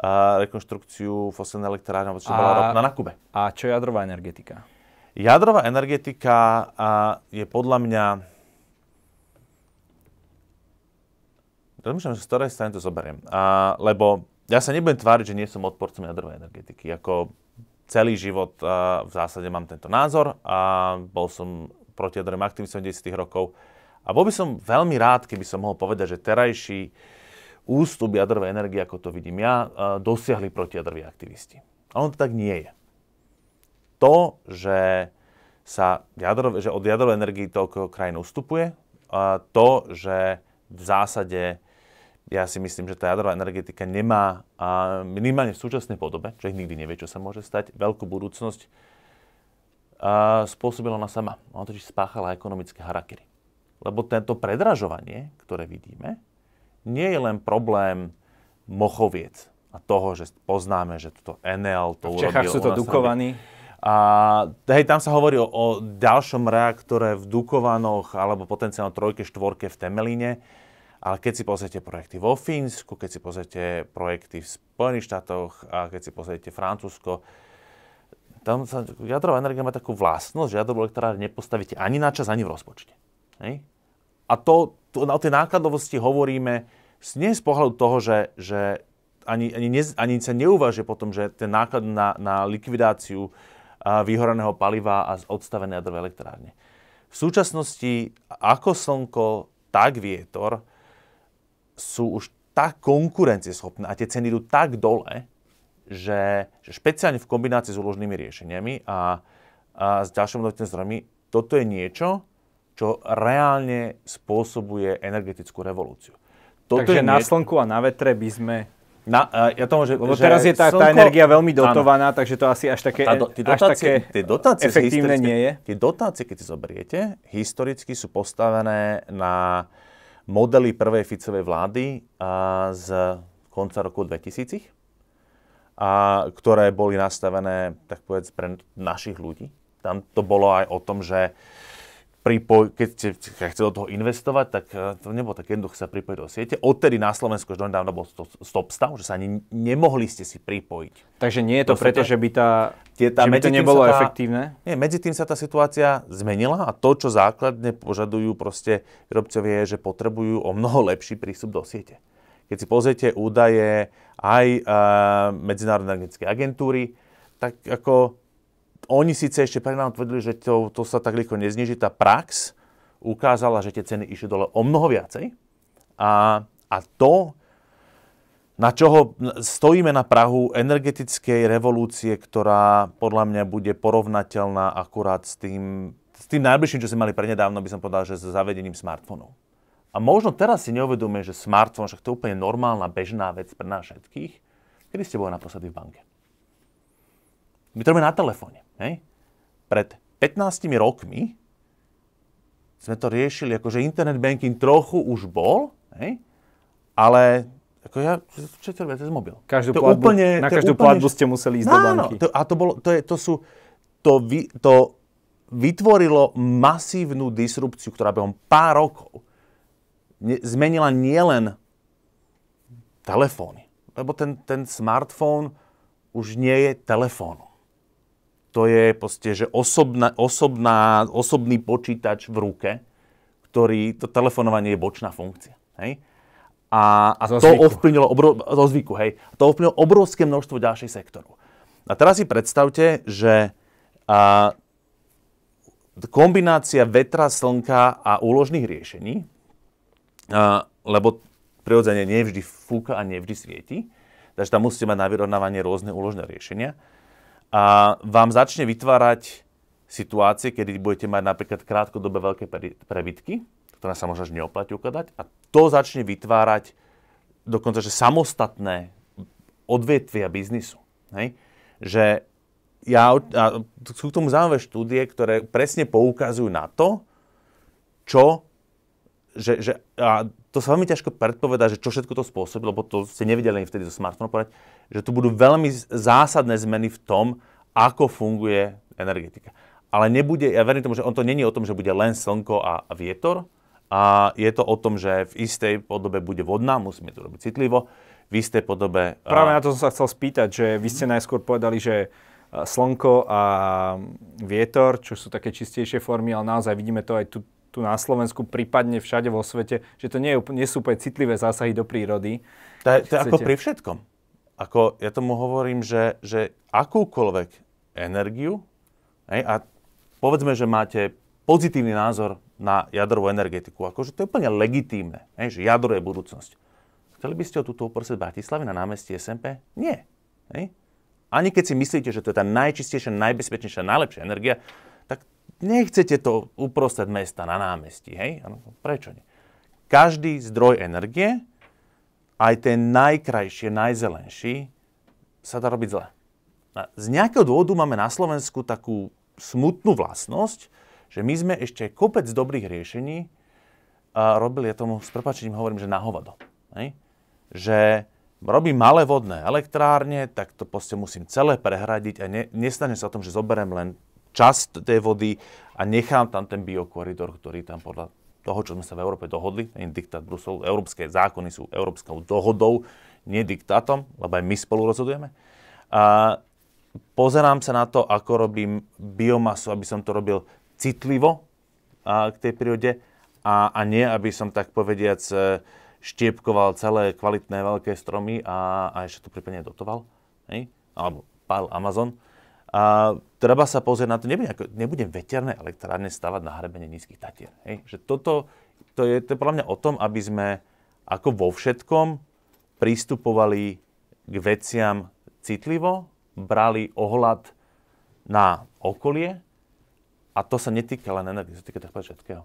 uh, rekonštrukciu fosilnej elektrárne, čo bola ropná na Kube. A čo jadrová energetika? Jadrová energetika je podľa mňa Rozmýšľam, z ktorej strany to zoberiem. A, lebo ja sa nebudem tváriť, že nie som odporcom jadrovej energetiky. Ako celý život a, v zásade mám tento názor a bol som proti jadrovým aktivistom 10 rokov. A bol by som veľmi rád, keby som mohol povedať, že terajší ústup jadrovej energie, ako to vidím ja, dosiahli protijadroví aktivisti. A on to tak nie je. To, že, sa jadrov, že od jadrovej energie toľko krajín ustupuje, a to, že v zásade ja si myslím, že tá jadrová energetika nemá a minimálne v súčasnej podobe, ich nikdy nevie, čo sa môže stať, veľkú budúcnosť a spôsobila ona sama. Ona totiž spáchala ekonomické harakery. Lebo tento predražovanie, ktoré vidíme, nie je len problém mochoviec a toho, že poznáme, že toto Enel to. V Čechách sú to Dukovaní. A hej, tam sa hovorí o, o ďalšom reaktore v Dukovanoch alebo potenciálne trojke, štvorke v Temelíne ale keď si pozriete projekty vo Fínsku, keď si pozriete projekty v Spojených štátoch a keď si pozriete Francúzsko, tam sa jadrová energia má takú vlastnosť, že jadrovú elektrárne nepostavíte ani na čas, ani v rozpočte. Hej? A to, to, o tej nákladovosti hovoríme nie z pohľadu toho, že, že ani, ani, ne, ani sa neuvažuje potom, že ten náklad na, na likvidáciu vyhoreného paliva a odstavené jadrové elektrárne. V súčasnosti ako slnko, tak vietor sú už tak konkurencieschopné a tie ceny idú tak dole, že, že špeciálne v kombinácii s úložnými riešeniami a, a s ďalšími obnoviteľnými zdrojmi, toto je niečo, čo reálne spôsobuje energetickú revolúciu. Toto Takže je na slnku a na vetre by sme... Na, uh, ja tomu, že, Lebo že teraz je tá, slnko... tá energia veľmi dotovaná, áno. takže to asi až také, do, dotácie, až také tie dotácie efektívne nie je. Tie dotácie, keď si zoberiete, historicky sú postavené na modely prvej Ficovej vlády a z konca roku 2000, a ktoré boli nastavené, tak povedz, pre našich ľudí. Tam to bolo aj o tom, že pripoj, keď ste chceli do toho investovať, tak e, to nebolo tak jednoduché sa pripojiť do siete. Odtedy na Slovensku už nedávno bol stop stav, že sa ani nemohli ste si pripojiť. Takže nie je to preto, že by, tá, tie, tá, že by to nebolo tá, efektívne? Nie, medzi tým sa tá situácia zmenila a to, čo základne požadujú proste výrobcovia, je, že potrebujú o mnoho lepší prístup do siete. Keď si pozriete údaje aj uh, Medzinárodnej energetickej agentúry, tak ako oni síce ešte pred nám tvrdili, že to, to sa tak rýchlo nezniží. Tá prax ukázala, že tie ceny išli dole o mnoho viacej. A, a to, na čoho stojíme na Prahu energetickej revolúcie, ktorá podľa mňa bude porovnateľná akurát s tým, s tým najbližším, čo sme mali prednedávno, by som povedal, že s zavedením smartfónov. A možno teraz si neuvedomuje, že smartfón, však to je úplne normálna, bežná vec pre nás všetkých. Kedy ste boli naposledy v banke? My to robíme na telefóne. Hej? Pred 15 rokmi sme to riešili, akože internet banking trochu už bol, hej? ale ako ja, čo to cez mobil. Každú to platbu, úplne, na každú úplne, platbu ste museli ísť no, do banky. To, a to, bolo, to, je, to sú, to, vy, to vytvorilo masívnu disrupciu, ktorá behom pár rokov ne, zmenila nielen telefóny, lebo ten, ten smartfón už nie je telefónom to je proste, že osobná, osobná, osobný počítač v ruke, ktorý, to telefonovanie je bočná funkcia. Hej? A, a to ovplyvnilo, obro, zo zvyku, hej, to ovplyvnilo obrovské množstvo ďalších sektorov. A teraz si predstavte, že a, kombinácia vetra, slnka a úložných riešení, a, lebo prirodzene nevždy fúka a nevždy svieti, takže tam musíte mať na vyrovnávanie rôzne úložné riešenia, a vám začne vytvárať situácie, kedy budete mať napríklad krátkodobé veľké prebytky, ktoré sa možno neoplatí ukladať a to začne vytvárať dokonca, že samostatné odvetvia biznisu. Hej? Že ja, a sú k tomu zaujímavé štúdie, ktoré presne poukazujú na to, čo, že, že a to sa veľmi ťažko predpovedať, že čo všetko to spôsobí, lebo to ste nevideli ani vtedy zo smartfónu povedať, že tu budú veľmi zásadné zmeny v tom, ako funguje energetika. Ale nebude, ja verím tomu, že on to není o tom, že bude len slnko a, vietor, a je to o tom, že v istej podobe bude vodná, musíme to robiť citlivo, v istej podobe... Práve na to som sa chcel spýtať, že vy ste najskôr povedali, že slnko a vietor, čo sú také čistejšie formy, ale naozaj vidíme to aj tu, tu na Slovensku, prípadne všade vo svete, že to nie, je, nie sú úplne citlivé zásahy do prírody. To je, to je ako pri všetkom. Ako ja tomu hovorím, že, že akúkoľvek energiu, hej, a povedzme, že máte pozitívny názor na jadrovú energetiku, akože to je úplne legitímne, hej, že jadro je budúcnosť. Chceli by ste o túto uprostred Bratislavy na námestí SMP? Nie. Hej? Ani keď si myslíte, že to je tá najčistejšia, najbezpečnejšia, najlepšia energia, tak nechcete to uprostred mesta na námestí. Hej? Prečo nie? Každý zdroj energie, aj ten najkrajšie, najzelenší, sa dá robiť zle. Z nejakého dôvodu máme na Slovensku takú smutnú vlastnosť, že my sme ešte kopec dobrých riešení a robili, ja tomu s prepačením hovorím, že na hovado. Že robím malé vodné elektrárne, tak to proste musím celé prehradiť a ne, nestane sa o tom, že zoberiem len časť tej vody a nechám tam ten biokoridor, ktorý tam podľa toho, čo sme sa v Európe dohodli, ten diktát Bruselu, európske zákony sú európskou dohodou, nie diktátom, lebo aj my spolu rozhodujeme. A pozerám sa na to, ako robím biomasu, aby som to robil citlivo a, k tej prírode a, a nie, aby som tak povediac štiepkoval celé kvalitné veľké stromy a, a ešte to prípadne dotoval, hej? alebo pál Amazon. A treba sa pozrieť na to, nebudem, ako, nebudem veterné elektrárne stavať na hrebene nízkych tatier. Hej? Že toto, to je, to je podľa mňa o tom, aby sme ako vo všetkom pristupovali k veciam citlivo, brali ohľad na okolie a to sa netýka len energie, sa týka tak všetkého.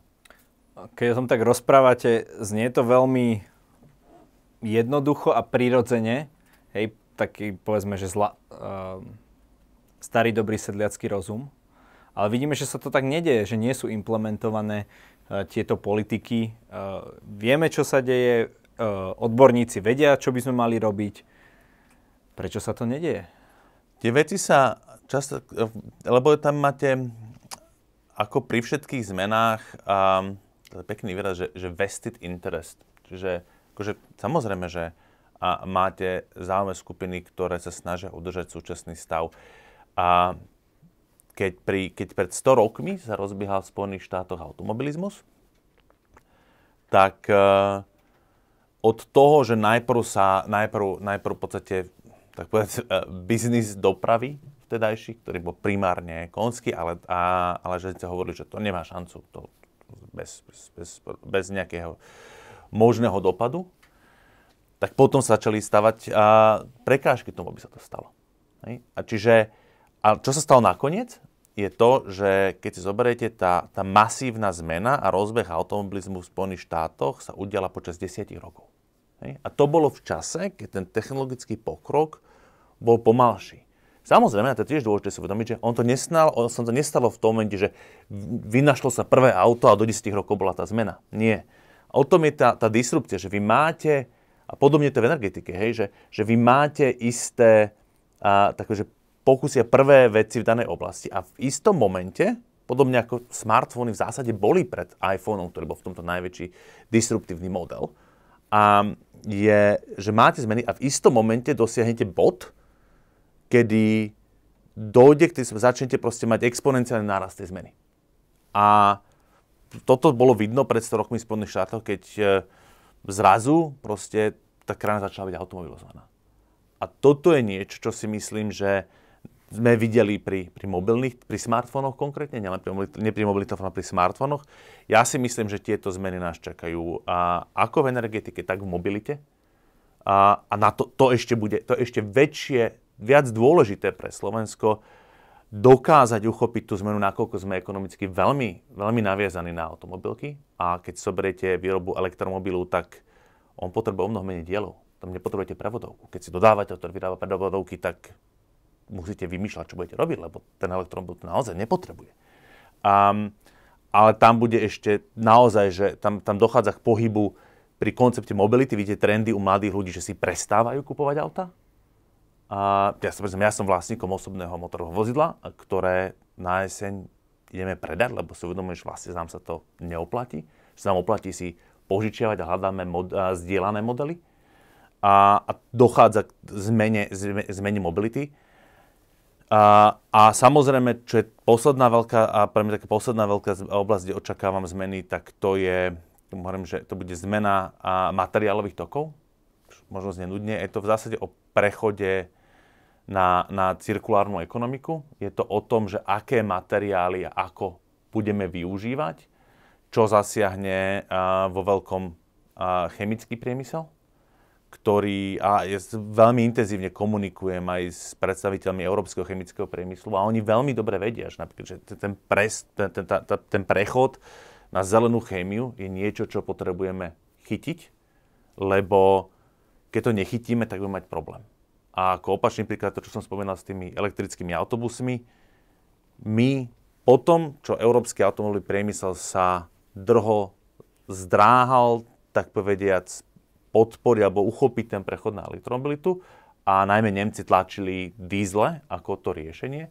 Keď o tom tak rozprávate, znie to veľmi jednoducho a prirodzene, hej, taký povedzme, že zla, uh, starý dobrý sedliacký rozum, ale vidíme, že sa to tak nedieje, že nie sú implementované uh, tieto politiky. Uh, vieme, čo sa deje, uh, odborníci vedia, čo by sme mali robiť. Prečo sa to nedieje? Tie veci sa často, lebo tam máte ako pri všetkých zmenách um, to je pekný výraz, že, že vested interest. Čiže akože, samozrejme, že a máte záujme skupiny, ktoré sa snažia udržať súčasný stav. A keď, pri, keď pred 100 rokmi sa rozbiehal v Spojených štátoch automobilizmus, tak uh, od toho, že najprv sa, najprv, najprv v podstate, tak povedať, uh, biznis dopravy vtedajší, ktorý bol primárne konský, ale, a, ale že hovorili, že to nemá šancu, to, bez, bez, bez, bez nejakého možného dopadu, tak potom sa začali stavať a prekážky tomu, aby sa to stalo. Hej? A čiže, a čo sa stalo nakoniec, je to, že keď si zoberiete, tá, tá masívna zmena a rozbeh automobilizmu v Spojených štátoch sa udiala počas desiatich rokov. Hej? A to bolo v čase, keď ten technologický pokrok bol pomalší. Samozrejme, a to je tiež dôležité si uvedomiť, že on to nesnal, on sa to nestalo v tom momente, že vynašlo sa prvé auto a do 10 rokov bola tá zmena. Nie. O tom je tá, tá disrupcia, že vy máte, a podobne to v energetike, hej, že, že vy máte isté a, takže pokusia prvé veci v danej oblasti a v istom momente, podobne ako smartfóny v zásade boli pred iPhoneom, ktorý bol v tomto najväčší disruptívny model, a je, že máte zmeny a v istom momente dosiahnete bod, kedy dojde k tým, začnete proste mať exponenciálny nárast tej zmeny. A toto bolo vidno pred 100 rokmi v Spojených štátoch, keď e, zrazu proste tá krajina začala byť automobilizovaná. A toto je niečo, čo si myslím, že sme videli pri, pri mobilných, pri smartfónoch konkrétne, nielen pri, nie pri mobilných ale pri smartfónoch. Ja si myslím, že tieto zmeny nás čakajú a ako v energetike, tak v mobilite. A, a na to, to ešte bude, to ešte väčšie viac dôležité pre Slovensko dokázať uchopiť tú zmenu, nakoľko sme ekonomicky veľmi, veľmi naviazaní na automobilky. A keď zoberiete výrobu elektromobilu, tak on potrebuje o mnoho menej dielov. Tam nepotrebujete prevodovku. Keď si dodávate, ktorý vyrába prevodovky, tak musíte vymýšľať, čo budete robiť, lebo ten elektromobil to naozaj nepotrebuje. Um, ale tam bude ešte naozaj, že tam, tam dochádza k pohybu pri koncepte mobility vidíte trendy u mladých ľudí, že si prestávajú kupovať auta. A ja, som, ja som vlastníkom osobného motorového vozidla, ktoré na jeseň ideme predať, lebo si uvedomujem, že vlastne nám sa to neoplatí. Že sa nám oplatí si požičiavať a hľadáme mod, a zdieľané modely. A, a dochádza k zmene, zmene mobility. A, a samozrejme, čo je posledná veľká, a pre mňa taká posledná veľká oblasť, kde očakávam zmeny, tak to je, hovorím, že to bude zmena a materiálových tokov. Možno znie nudne. Je to v zásade o prechode na, na cirkulárnu ekonomiku. Je to o tom, že aké materiály a ako budeme využívať, čo zasiahne a, vo veľkom a, chemický priemysel ktorý a ja veľmi intenzívne komunikujem aj s predstaviteľmi európskeho chemického priemyslu a oni veľmi dobre vedia, že napríklad, že ten, pres, ten, ten, ten, ten prechod na zelenú chémiu je niečo, čo potrebujeme chytiť, lebo keď to nechytíme, tak budeme mať problém. A ako opačný príklad, to, čo som spomínal s tými elektrickými autobusmi, my po tom, čo európsky automobilový priemysel sa drho zdráhal, tak povediac, podporiť alebo uchopiť ten prechod na elektromobilitu. A najmä Nemci tlačili dízle ako to riešenie,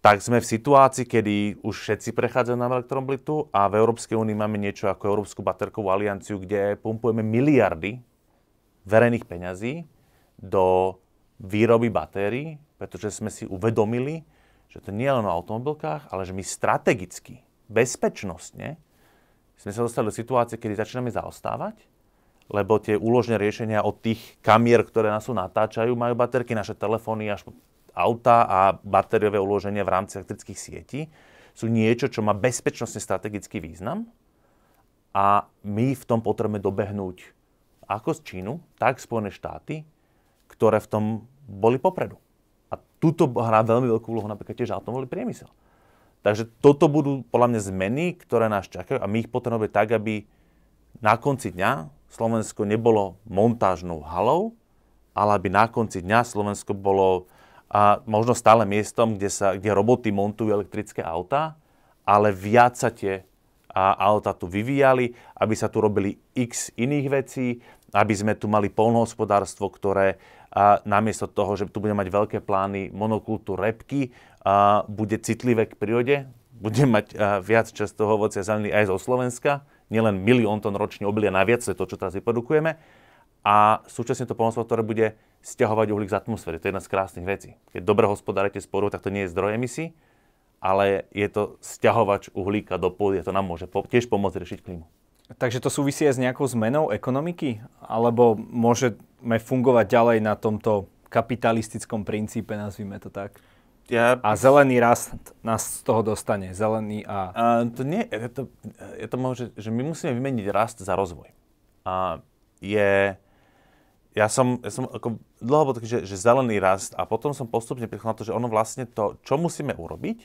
tak sme v situácii, kedy už všetci prechádzajú na elektromobilitu a v Európskej únii máme niečo ako Európsku baterkovú alianciu, kde pumpujeme miliardy verejných peňazí do výroby batérií, pretože sme si uvedomili, že to nie je len o automobilkách, ale že my strategicky, bezpečnostne sme sa dostali do situácie, kedy začíname zaostávať lebo tie úložné riešenia od tých kamier, ktoré nás sú natáčajú, majú baterky, naše telefóny, až auta a batériové uloženia v rámci elektrických sietí sú niečo, čo má bezpečnostne strategický význam a my v tom potrebujeme dobehnúť ako z Čínu, tak Spojené štáty, ktoré v tom boli popredu. A tuto hrá veľmi veľkú úlohu napríklad tiež atomový priemysel. Takže toto budú podľa mňa zmeny, ktoré nás čakajú a my ich potrebujeme tak, aby na konci dňa Slovensko nebolo montážnou halou, ale aby na konci dňa Slovensko bolo a možno stále miestom, kde, sa, kde roboty montujú elektrické autá, ale viac sa tie a auta tu vyvíjali, aby sa tu robili x iných vecí, aby sme tu mali polnohospodárstvo, ktoré a namiesto toho, že tu bude mať veľké plány monokultúr repky, a bude citlivé k prírode, bude mať viac často ovocia zelený aj zo Slovenska, nielen milión tón ročne obilia naviac, to čo teraz vyprodukujeme, a súčasne to polnospodárstvo, ktoré bude stiahovať uhlík z atmosféry. To je jedna z krásnych vecí. Keď dobre hospodárite s tak to nie je zdroj emisí, ale je to stiahovač uhlíka do pôdy a to nám môže po- tiež pomôcť riešiť klímu. Takže to súvisí aj s nejakou zmenou ekonomiky? Alebo môžeme fungovať ďalej na tomto kapitalistickom princípe, nazvime to tak? Ja... A zelený rast nás z toho dostane. Zelený a... a to nie, je to, je to môže, že my musíme vymeniť rast za rozvoj. A je, ja som, ja som ako dlho bol taký, že, že zelený rast a potom som postupne prišiel na to, že ono vlastne to, čo musíme urobiť,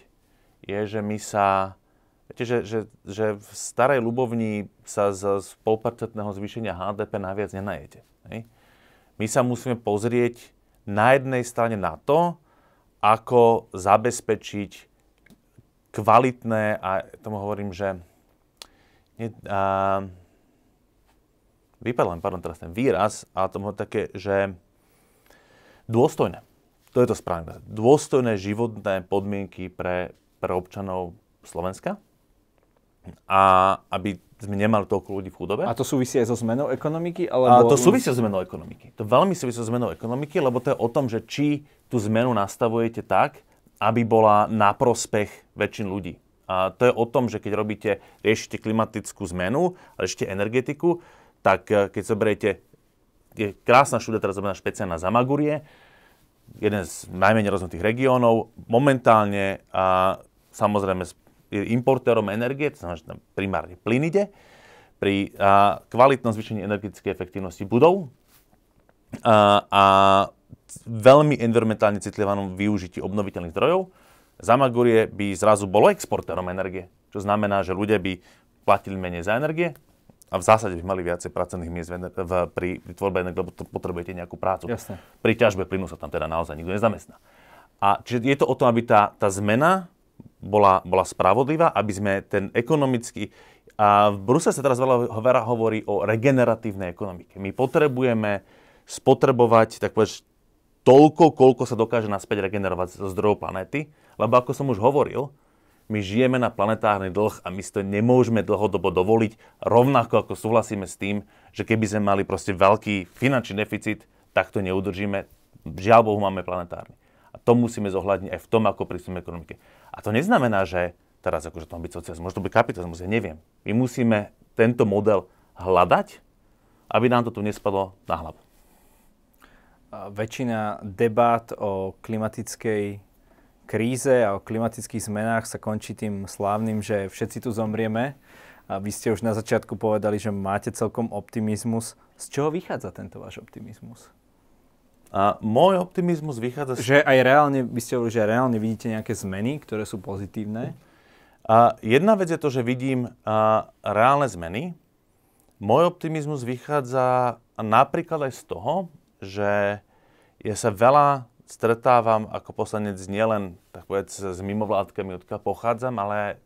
je, že my sa, viete, že, že, že v starej ľubovni sa z, z polpercentného zvýšenia HDP naviac nenajete. Hej? My sa musíme pozrieť na jednej strane na to, ako zabezpečiť kvalitné, a tomu hovorím, že nie, a, vypadal pardon, teraz ten výraz, ale tomu také, že dôstojné. To je to správne. Dôstojné životné podmienky pre, pre občanov Slovenska a aby sme nemali toľko ľudí v chudobe. A to súvisí aj so zmenou ekonomiky? Alebo... A to súvisí so zmenou ekonomiky. To veľmi súvisí so zmenou ekonomiky, lebo to je o tom, že či tú zmenu nastavujete tak, aby bola na prospech väčšin ľudí. A to je o tom, že keď robíte, riešite klimatickú zmenu, ešte energetiku, tak eh, keď zoberiete, je krásna štúdia teraz zoberená špeciálna Zamagurie, jeden z najmenej rozvinutých regiónov, momentálne a samozrejme importérom energie, to znamená, že tam primárne plyn ide, pri a, kvalitnom zvýšení energetickej efektivnosti budov a, a veľmi environmentálne citlivom využití obnoviteľných zdrojov, Zamagurie by zrazu bolo exportérom energie, čo znamená, že ľudia by platili menej za energie a v zásade by mali viacej pracovných miest v, v, pri, pri tvorbe energie, lebo potrebujete nejakú prácu. Jasne. Pri ťažbe plynu sa tam teda naozaj nikto nezamestná. A čiže je to o tom, aby tá, tá zmena bola, bola spravodlivá, aby sme ten ekonomický... A v Brusele sa teraz veľa hovorí o regeneratívnej ekonomike. My potrebujeme spotrebovať tak povedať, toľko, koľko sa dokáže naspäť regenerovať zo zdrojov planéty, lebo ako som už hovoril, my žijeme na planetárny dlh a my si to nemôžeme dlhodobo dovoliť, rovnako ako súhlasíme s tým, že keby sme mali proste veľký finančný deficit, tak to neudržíme. Žiaľ Bohu, máme planetárny. A to musíme zohľadniť aj v tom, ako prístupujeme ekonomike. A to neznamená, že teraz akože to má byť socializmus, možno to byť kapitalizmus, ja neviem. My musíme tento model hľadať, aby nám to tu nespadlo na hlavu. Väčšina debát o klimatickej kríze a o klimatických zmenách sa končí tým slávnym, že všetci tu zomrieme. A vy ste už na začiatku povedali, že máte celkom optimizmus. Z čoho vychádza tento váš optimizmus? A môj optimizmus vychádza... Že aj reálne, vy ste hovorili, že reálne vidíte nejaké zmeny, ktoré sú pozitívne? A jedna vec je to, že vidím a, reálne zmeny. Môj optimizmus vychádza napríklad aj z toho, že ja sa veľa stretávam ako poslanec nielen tak povedz, s mimovládkami, odkiaľ pochádzam, ale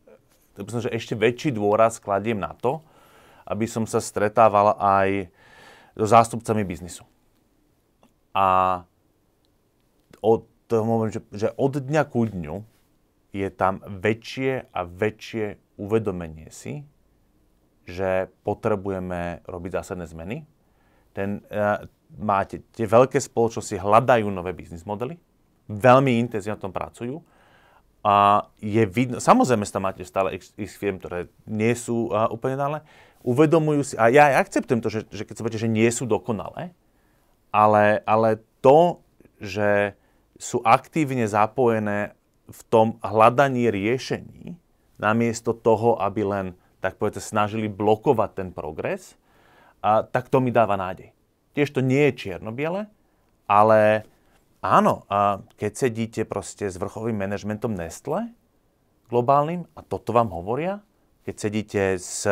to by som, že ešte väčší dôraz kladiem na to, aby som sa stretával aj so zástupcami biznisu. A od toho momentu, že, že od dňa ku dňu je tam väčšie a väčšie uvedomenie si, že potrebujeme robiť zásadné zmeny. Ten, uh, máte, tie veľké spoločnosti hľadajú nové biznis modely, veľmi intenzívne na tom pracujú a je vidno, samozrejme tam máte stále x, x firm, ktoré nie sú uh, úplne dále, uvedomujú si, a ja aj akceptujem to, že, že keď sa poviete, že nie sú dokonalé, ale, ale to, že sú aktívne zapojené v tom hľadaní riešení, namiesto toho, aby len, tak povedať, snažili blokovať ten progres, a, tak to mi dáva nádej. Tiež to nie je čierno-biele, ale áno, a keď sedíte proste s vrchovým manažmentom Nestle, globálnym, a toto vám hovoria, keď sedíte s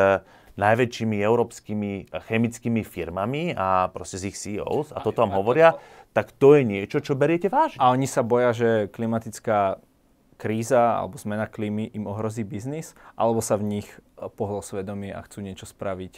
najväčšími európskymi chemickými firmami a proste z ich CEOs a toto vám hovoria, tak to je niečo, čo beriete vážne. A oni sa boja, že klimatická kríza alebo zmena klímy im ohrozí biznis, alebo sa v nich pohlo svedomie a chcú niečo spraviť,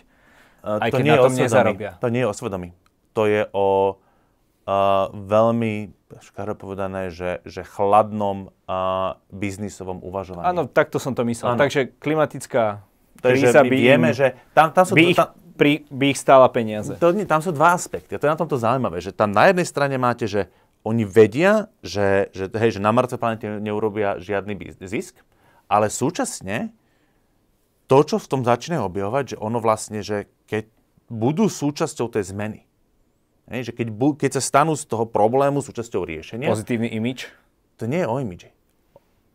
uh, aj to keď nie na tom nezarobia. To nie je o svedomí. To je o uh, veľmi, škáro povedané, že, že chladnom uh, biznisovom uvažovaní. Áno, takto som to myslel. Ano. Takže klimatická Takže my by vieme, im, že tam, tam sú... By ich, tam, pri, by ich stála peniaze. To, tam sú dva aspekty. A to je na tomto zaujímavé, že tam na jednej strane máte, že oni vedia, že, že, hej, že na Marce planete neurobia žiadny zisk, ale súčasne to, čo v tom začne objavovať, že ono vlastne, že keď budú súčasťou tej zmeny, hej, že keď, keď sa stanú z toho problému súčasťou riešenia... Pozitívny imič? To nie je o imidži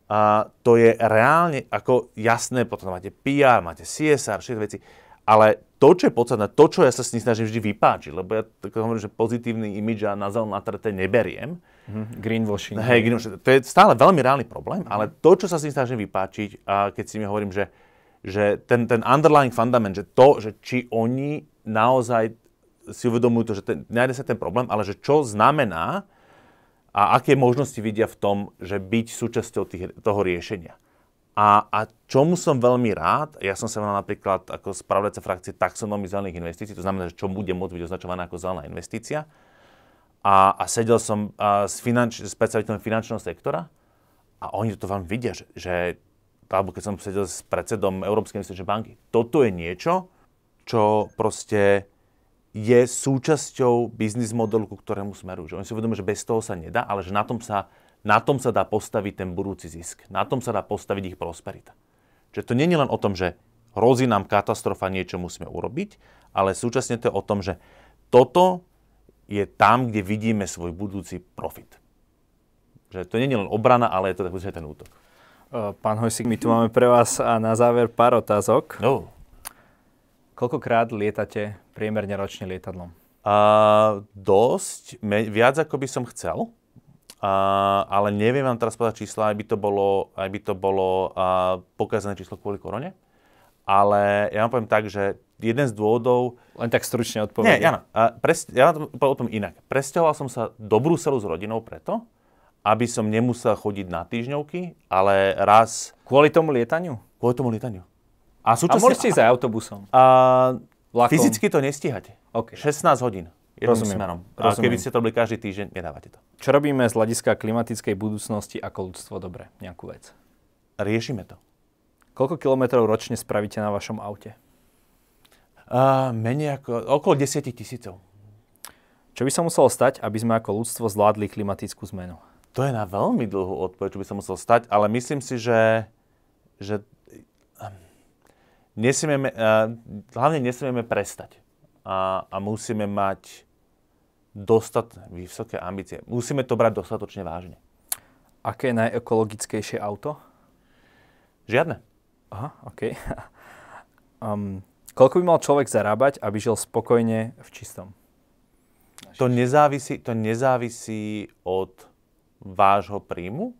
a to je reálne ako jasné, potom máte PR, máte CSR, všetky veci, ale to, čo je podstatné, to, čo ja sa s ním snažím vždy vypáčiť, lebo ja tak hovorím, že pozitívny imidž a na zelená trte neberiem. Mm-hmm. Greenwashing. Hej, greenwashing. To je stále veľmi reálny problém, mm-hmm. ale to, čo sa s ním snažím vypáčiť, a keď si mi hovorím, že, že ten, ten underlying fundament, že to, že či oni naozaj si uvedomujú to, že ten, nájde sa ten problém, ale že čo znamená, a aké možnosti vidia v tom, že byť súčasťou tých, toho riešenia. A, a čomu som veľmi rád, ja som sa mal napríklad ako spravodajca frakcie taxonomii zelených investícií, to znamená, že čo bude môcť byť označované ako zelená investícia. A, a sedel som a, s, finanč, s predstaviteľom finančného sektora a oni to veľmi vidia, že, že alebo keď som sedel s predsedom Európskej investičnej banky, toto je niečo, čo proste je súčasťou biznis modelu, ku ktorému smerujú. Že oni si uvedomujú, že bez toho sa nedá, ale že na tom sa, na tom sa dá postaviť ten budúci zisk. Na tom sa dá postaviť ich prosperita. Čiže to nie je len o tom, že hrozí nám katastrofa, niečo musíme urobiť, ale súčasne to je o tom, že toto je tam, kde vidíme svoj budúci profit. Že to nie je len obrana, ale je to tak ten útok. Pán Hojsik, my tu máme pre vás a na záver pár otázok. No. Koľkokrát lietate priemerne ročne lietadlom? Uh, dosť, me, viac ako by som chcel, uh, ale neviem vám teraz povedať čísla, aj by to bolo, aj by to bolo uh, pokazané číslo kvôli korone. Ale ja vám poviem tak, že jeden z dôvodov... Len tak stručne odpovedať. Nie, áno. Uh, pres, ja vám to poviem o tom inak. Presťahoval som sa do Bruselu s rodinou preto, aby som nemusel chodiť na týždňovky, ale raz... Kvôli tomu lietaniu? Kvôli tomu lietaniu. A, súčasne, a ste ísť aj autobusom? A, fyzicky to nestíhate. Okay. 16 hodín jedným Rozumiem. smerom. A Rozumiem. keby ste to robili každý týždeň, nedávate to. Čo robíme z hľadiska klimatickej budúcnosti ako ľudstvo dobre? Nejakú vec. Riešime to. Koľko kilometrov ročne spravíte na vašom aute? Uh, menej ako, okolo 10 tisícov. Čo by sa muselo stať, aby sme ako ľudstvo zvládli klimatickú zmenu? To je na veľmi dlhú odpoveď, čo by sa musel stať, ale myslím si, že, že nesmieme, hlavne nesmieme prestať. A, a musíme mať dostat, vysoké ambície. Musíme to brať dostatočne vážne. Aké je najekologickejšie auto? Žiadne. Aha, OK. um, koľko by mal človek zarábať, aby žil spokojne v čistom? To nezávisí, to nezávisí od vášho príjmu.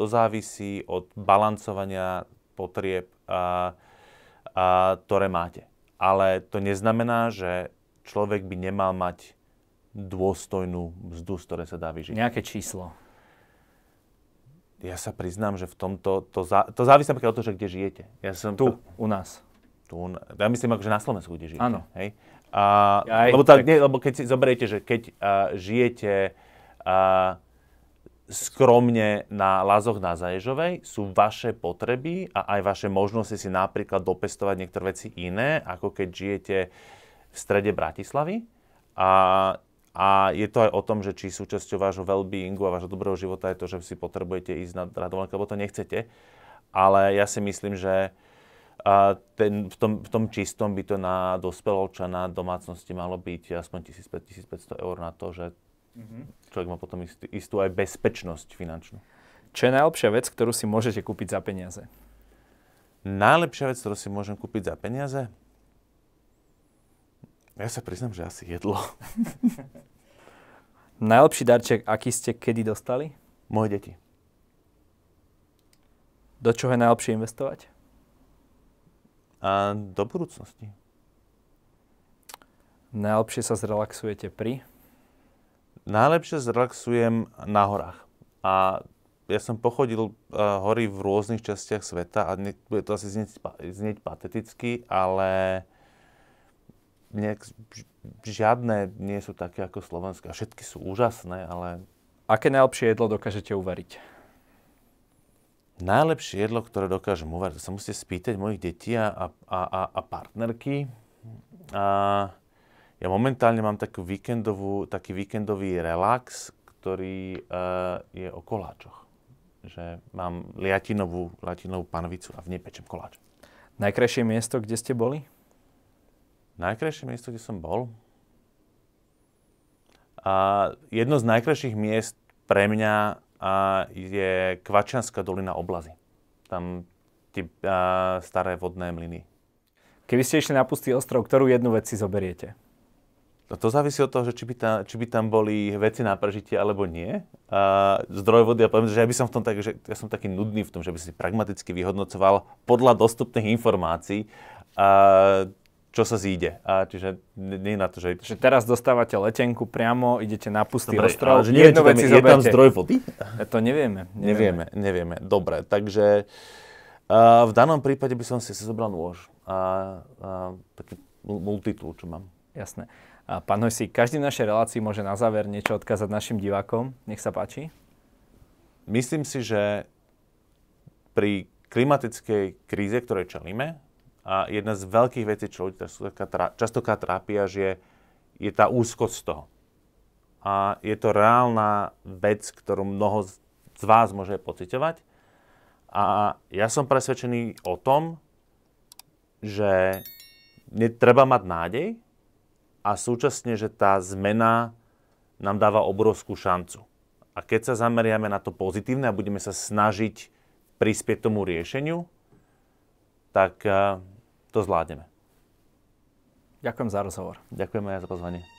To závisí od balancovania potrieb, a, a, ktoré máte. Ale to neznamená, že človek by nemal mať dôstojnú mzdu, z ktoré sa dá vyžiť. Nejaké číslo. Ja sa priznám, že v tomto, to, zá, to závisí napríklad od toho, že kde žijete. Ja som tu, u nás. Tu, ja myslím, že na Slovensku, kde žijete. Áno. Hej? A, Aj, lebo, tak, tak... Nie, lebo keď si zoberiete, že keď uh, žijete uh, skromne na Lazoch na Zaježovej, sú vaše potreby a aj vaše možnosti si napríklad dopestovať niektoré veci iné, ako keď žijete v strede Bratislavy. A, a je to aj o tom, že či súčasťou vášho well-beingu a vášho dobrého života je to, že si potrebujete ísť na radovolenku, lebo to nechcete. Ale ja si myslím, že a ten, v, tom, v tom čistom by to na dospelovčana domácnosti malo byť aspoň 1500 eur na to, že mm-hmm. človek má potom istú, istú aj bezpečnosť finančnú. Čo je najlepšia vec, ktorú si môžete kúpiť za peniaze? Najlepšia vec, ktorú si môžem kúpiť za peniaze? Ja sa priznám, že asi jedlo. Najlepší darček, aký ste kedy dostali? Moje deti. Do čoho je najlepšie investovať? A do budúcnosti. Najlepšie sa zrelaxujete pri? Najlepšie zrelaxujem na horách. A ja som pochodil uh, hory v rôznych častiach sveta a ne, bude to asi znieť, znieť pateticky, ale nejak, žiadne nie sú také ako slovenské. Všetky sú úžasné, ale... Aké najlepšie jedlo dokážete uvariť? Najlepšie jedlo, ktoré dokážem uvariť, sa musíte spýtať mojich detí a, a, a, a partnerky. A ja momentálne mám takú víkendovú, taký víkendový relax, ktorý uh, je o koláčoch. Že mám liatinovú, liatinovú panovicu a v nej pečem koláč. Najkrajšie miesto, kde ste boli? Najkrajšie miesto, kde som bol? A jedno z najkrajších miest pre mňa a je Kvačianská dolina oblazy. Tam tie a, staré vodné mlyny. Keby ste išli na pustý ostrov, ktorú jednu vec si zoberiete? No to závisí od toho, že či by, tam, či by tam boli veci na prežitie alebo nie. A zdroj vody, a poviem, že ja by som v tom tak, že ja som taký nudný v tom, že by si pragmaticky vyhodnocoval podľa dostupných informácií, a, čo sa zíde. A čiže nie na to, že... Že teraz dostávate letenku priamo, idete na pustý Dobre, ostrov, ale že neviem, jednu vec je tam zdroj vody? To nevieme. Nevieme, nevieme. Dobre, takže uh, v danom prípade by som si zobral nôž a, a taký multitool, čo mám. Jasné. A pán Hojsi, každý v našej relácii môže na záver niečo odkázať našim divákom. Nech sa páči. Myslím si, že pri klimatickej kríze, ktorej čelíme, a jedna z veľkých vecí, čo ľudia častokrát trápia, že je tá úzkosť z toho. A je to reálna vec, ktorú mnoho z vás môže pociťovať. A ja som presvedčený o tom, že netreba mať nádej a súčasne, že tá zmena nám dáva obrovskú šancu. A keď sa zameriame na to pozitívne a budeme sa snažiť prispieť tomu riešeniu, tak to zvládneme. Ďakujem za rozhovor. Ďakujeme aj za pozvanie.